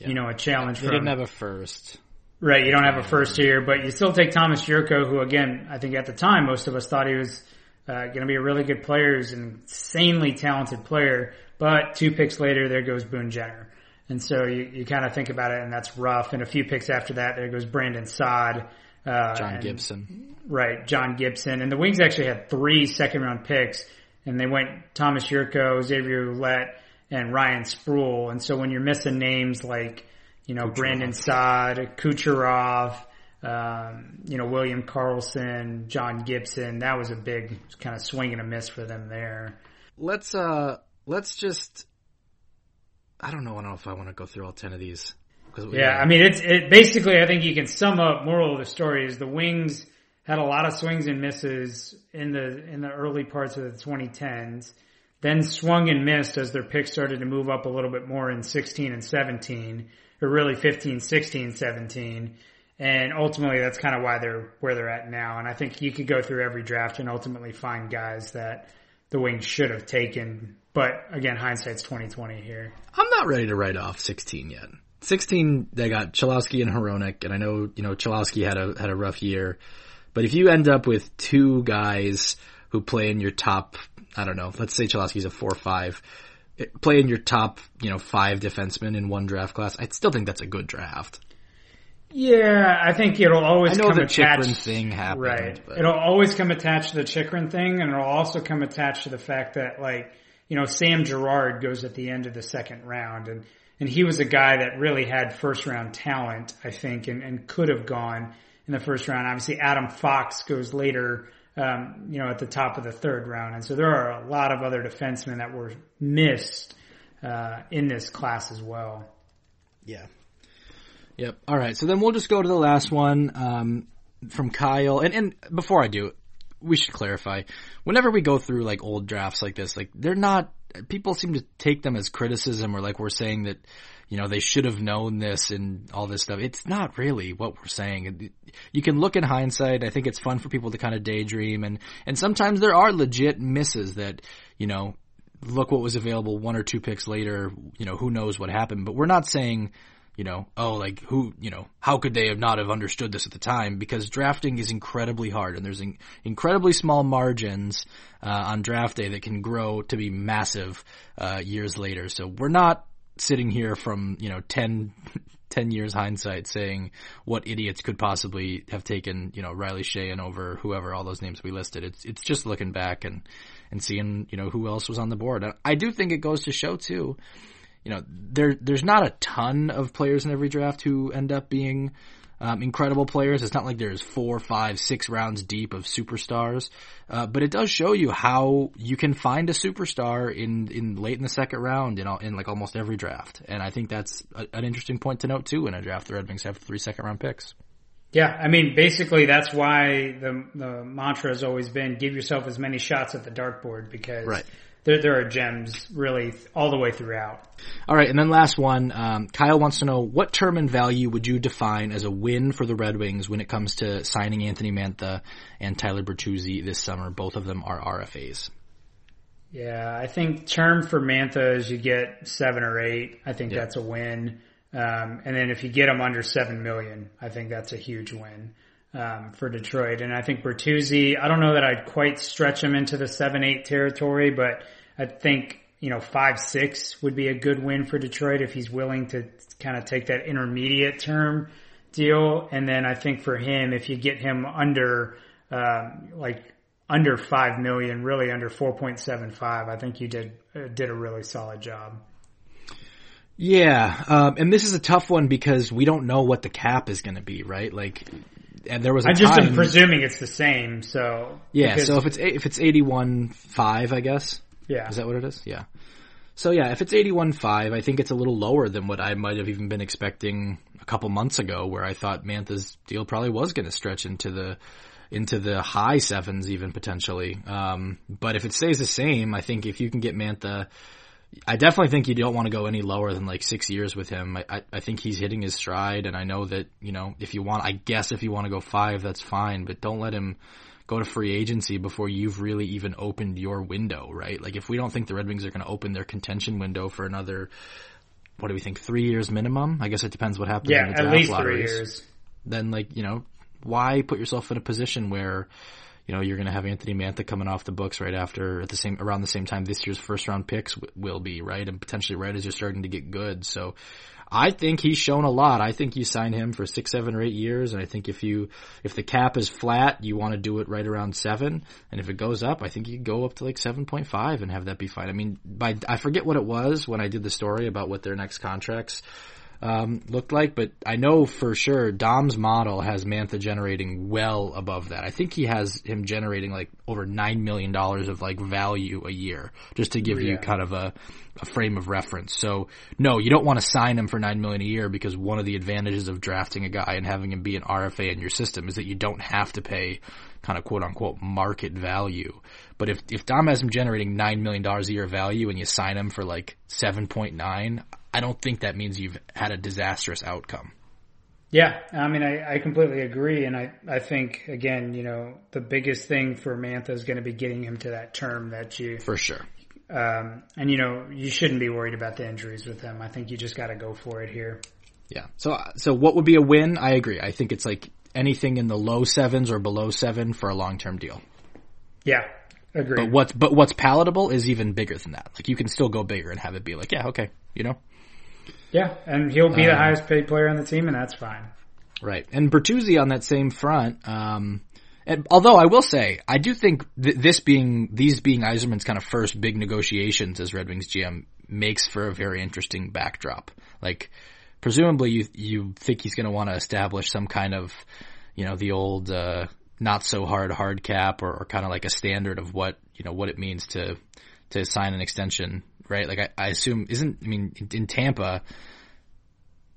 B: yeah. you know, a challenge.
A: They
B: from,
A: didn't have a first.
B: Right, you don't have a first here, but you still take Tomas Jurco, who again, I think at the time most of us thought he was uh, going to be a really good player. He's an insanely talented player, but two picks later, there goes Boone Jenner. And so you, you kind of think about it, and that's rough. And a few picks after that, there goes Brandon Saad.
A: Uh, John and, Gibson.
B: Right, John Gibson. And the Wings actually had three second round picks, and they went Tomas Jurco, Xavier Ouellet, and Ryan Sproul. And so when you're missing names like, you know, Kucherov. Brandon Saad, Kucherov, um, you know, William Karlsson, John Gibson, that was a big kind of swing and a miss for them there.
A: Let's, uh, let's just, I don't know, I don't know if I want to go through all 10 of these.
B: Cause yeah, I mean, it's, it basically, I think you can sum up moral of the story is the Wings had a lot of swings and misses in the, in the early parts of the 2010s then swung and missed as their picks started to move up a little bit more in 16 and 17, or really 15, 16, 17. And ultimately that's kind of why they're where they're at now. And I think you could go through every draft and ultimately find guys that the Wings should have taken. But again, hindsight's 2020 here.
A: I'm not ready to write off 16 yet. 16, they got Cholowski and Hronek, and I know, you know, Cholowski had a, had a rough year. But if you end up with two guys who play in your top, I don't know, let's say Cholowski's a four five, play in your top, you know, five defensemen in one draft class. I still think that's a good draft.
B: Yeah, I think it'll always
A: I know
B: come
A: the
B: attached.
A: Chychrun thing happened,
B: right?
A: But.
B: It'll always come attached to the Chychrun thing, and it'll also come attached to the fact that, like, you know, Sam Girard goes at the end of the second round, and and he was a guy that really had first round talent, I think, and, and could have gone in the first round. Obviously, Adam Fox goes later um, you know, at the top of the third round. And so there are a lot of other defensemen that were missed uh, in this class as well.
C: Yeah.
A: Yep. All right. So then we'll just go to the last one um, from Kyle. And, and before I do, we should clarify. Whenever we go through like old drafts like this, like they're not. People seem to take them as criticism or like we're saying that you know, they should have known this and all this stuff. It's not really what we're saying. You can look in hindsight. I think it's fun for people to kind of daydream and, and sometimes there are legit misses that, you know, look what was available one or two picks later, you know, who knows what happened, but we're not saying, you know, oh, like who, you know, how could they have not have understood this at the time? Because drafting is incredibly hard and there's in, incredibly small margins, uh, on draft day that can grow to be massive, uh, years later. So we're not sitting here from, you know, 10, 10 years hindsight saying what idiots could possibly have taken, you know, Riley Sheahan over whoever, all those names we listed. It's, it's just looking back and, and seeing, you know, who else was on the board. I do think it goes to show too, you know, there, there's not a ton of players in every draft who end up being, um, incredible players. It's not like there's four, five, six rounds deep of superstars, uh, but it does show you how you can find a superstar in in late in the second round in all, in like almost every draft. And I think that's a, an interesting point to note too in a draft. The Red Wings have three second round picks.
B: Yeah, I mean, basically that's why the the mantra has always been give yourself as many shots at the dartboard because right there, there are gems really all the way throughout.
A: All right, and then last one, um, Kyle wants to know what term and value would you define as a win for the Red Wings when it comes to signing Anthony Mantha and Tyler Bertuzzi this summer? Both of them are RFAs.
B: Yeah, I think term for Mantha is you get seven or eight. I think yeah. that's a win. Um, and then if you get them under seven million, I think that's a huge win um, for Detroit. And I think Bertuzzi, I don't know that I'd quite stretch him into the seven, eight territory, but I think, you know, five, six would be a good win for Detroit if he's willing to kind of take that intermediate term deal. And then I think for him, if you get him under, um, like under five million, really under 4.75, I think you did, uh, did a really solid job.
A: Yeah, um, and this is a tough one because we don't know what the cap is going to be, right? Like and there was.
B: I
A: just
B: am presuming it's the same. So
A: yeah. So if it's if it's eighty one five, I guess.
B: Yeah.
A: Is that what it is? Yeah. So yeah, if it's eighty one five, I think it's a little lower than what I might have even been expecting a couple months ago, where I thought Mantha's deal probably was going to stretch into the into the high sevens even potentially. Um, but if it stays the same, I think if you can get Mantha I definitely think you don't want to go any lower than like six years with him. I, I, I, think he's hitting his stride, and I know that you know if you want, I guess if you want to go five, that's fine, but don't let him go to free agency before you've really even opened your window, right? Like if we don't think the Red Wings are going to open their contention window for another, what do we think, three years minimum? I guess it depends what happens.
B: Yeah,
A: in the
B: draft at least lotteries. three years.
A: Then like you know, why put yourself in a position where you know, you're going to have Anthony Mantha coming off the books right after at the same around the same time this year's first round picks w- will be right, and potentially right as you're starting to get good. So, I think he's shown a lot. I think you sign him for six, seven, or eight years, and I think if you if the cap is flat, you want to do it right around seven, and if it goes up, I think you go up to like seven point five and have that be fine. I mean, by I forget what it was when I did the story about what their next contracts um, looked like, but I know for sure Dom's model has Mantha generating well above that. I think he has him generating like over nine million dollars of like value a year, just to give yeah. you kind of a, a frame of reference. So no, you don't want to sign him for nine million a year because one of the advantages of drafting a guy and having him be an RFA in your system is that you don't have to pay kind of quote unquote market value. But if if Dom has him generating nine million dollars a year value and you sign him for like seven point nine, I don't think that means you've had a disastrous outcome.
B: Yeah, I mean, I, I completely agree, and I, I think again, you know, the biggest thing for Mantha is going to be getting him to that term that you
A: for sure.
B: Um, and you know, you shouldn't be worried about the injuries with him. I think you just got to go for it here.
A: Yeah. So, so what would be a win? I agree. I think it's like anything in the low sevens or below seven for a long term deal.
B: Yeah, agree.
A: But what's but what's palatable is even bigger than that. Like you can still go bigger and have it be like, yeah, okay, you know.
B: Yeah, and he'll be um, the highest paid player on the team, and that's fine.
A: Right, and Bertuzzi on that same front. Um, and although I will say, I do think th- this being these being Yzerman's kind of first big negotiations as Red Wings GM makes for a very interesting backdrop. Like, presumably, you you think he's going to want to establish some kind of, you know, the old uh, not so hard hard cap or, or kind of like a standard of what you know what it means to to sign an extension right? Like I, I assume isn't I mean in, in Tampa,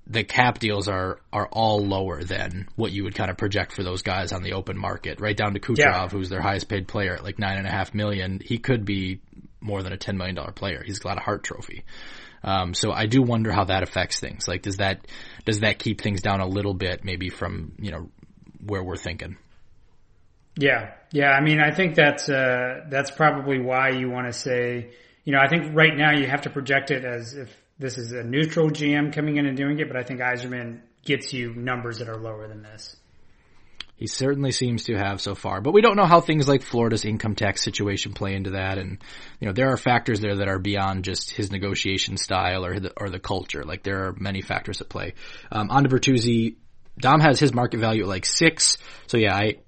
A: the cap deals are are all lower than what you would kind of project for those guys on the open market, right down to Kucherov,
B: Yeah.
A: who's their highest paid player at like nine and a half million. He could be more than a ten million dollar player. He's got a Hart Trophy. Um, so I do wonder how that affects things. Like, does that does that keep things down a little bit, maybe from you know where we're thinking?
B: Yeah, yeah. I mean, I think that's uh, that's probably why you want to say, you know, I think right now you have to project it as if this is a neutral GM coming in and doing it, but I think Yzerman gets you numbers that are lower than this.
A: He certainly seems to have so far, but we don't know how things like Florida's income tax situation play into that, and you know there are factors there that are beyond just his negotiation style or the or the culture. Like there are many factors at play. Um, on to Bertuzzi, Dom has his market value at like six, so yeah, I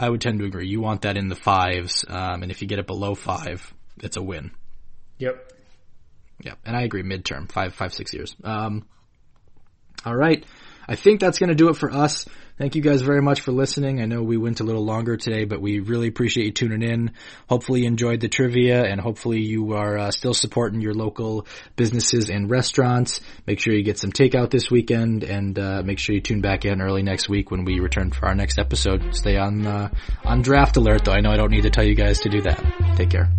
A: I would tend to agree. You want that in the fives, um, and if you get it below five, it's a win.
B: Yep.
A: Yeah, and I agree. Midterm, five, five, six years. Um, all right, I think that's going to do it for us. Thank you guys very much for listening. I know we went a little longer today, but we really appreciate you tuning in. Hopefully you enjoyed the trivia and hopefully you are uh, still supporting your local businesses and restaurants. Make sure you get some takeout this weekend and uh, make sure you tune back in early next week when we return for our next episode. Stay on uh, on draft alert though. I know I don't need to tell you guys to do that. Take care.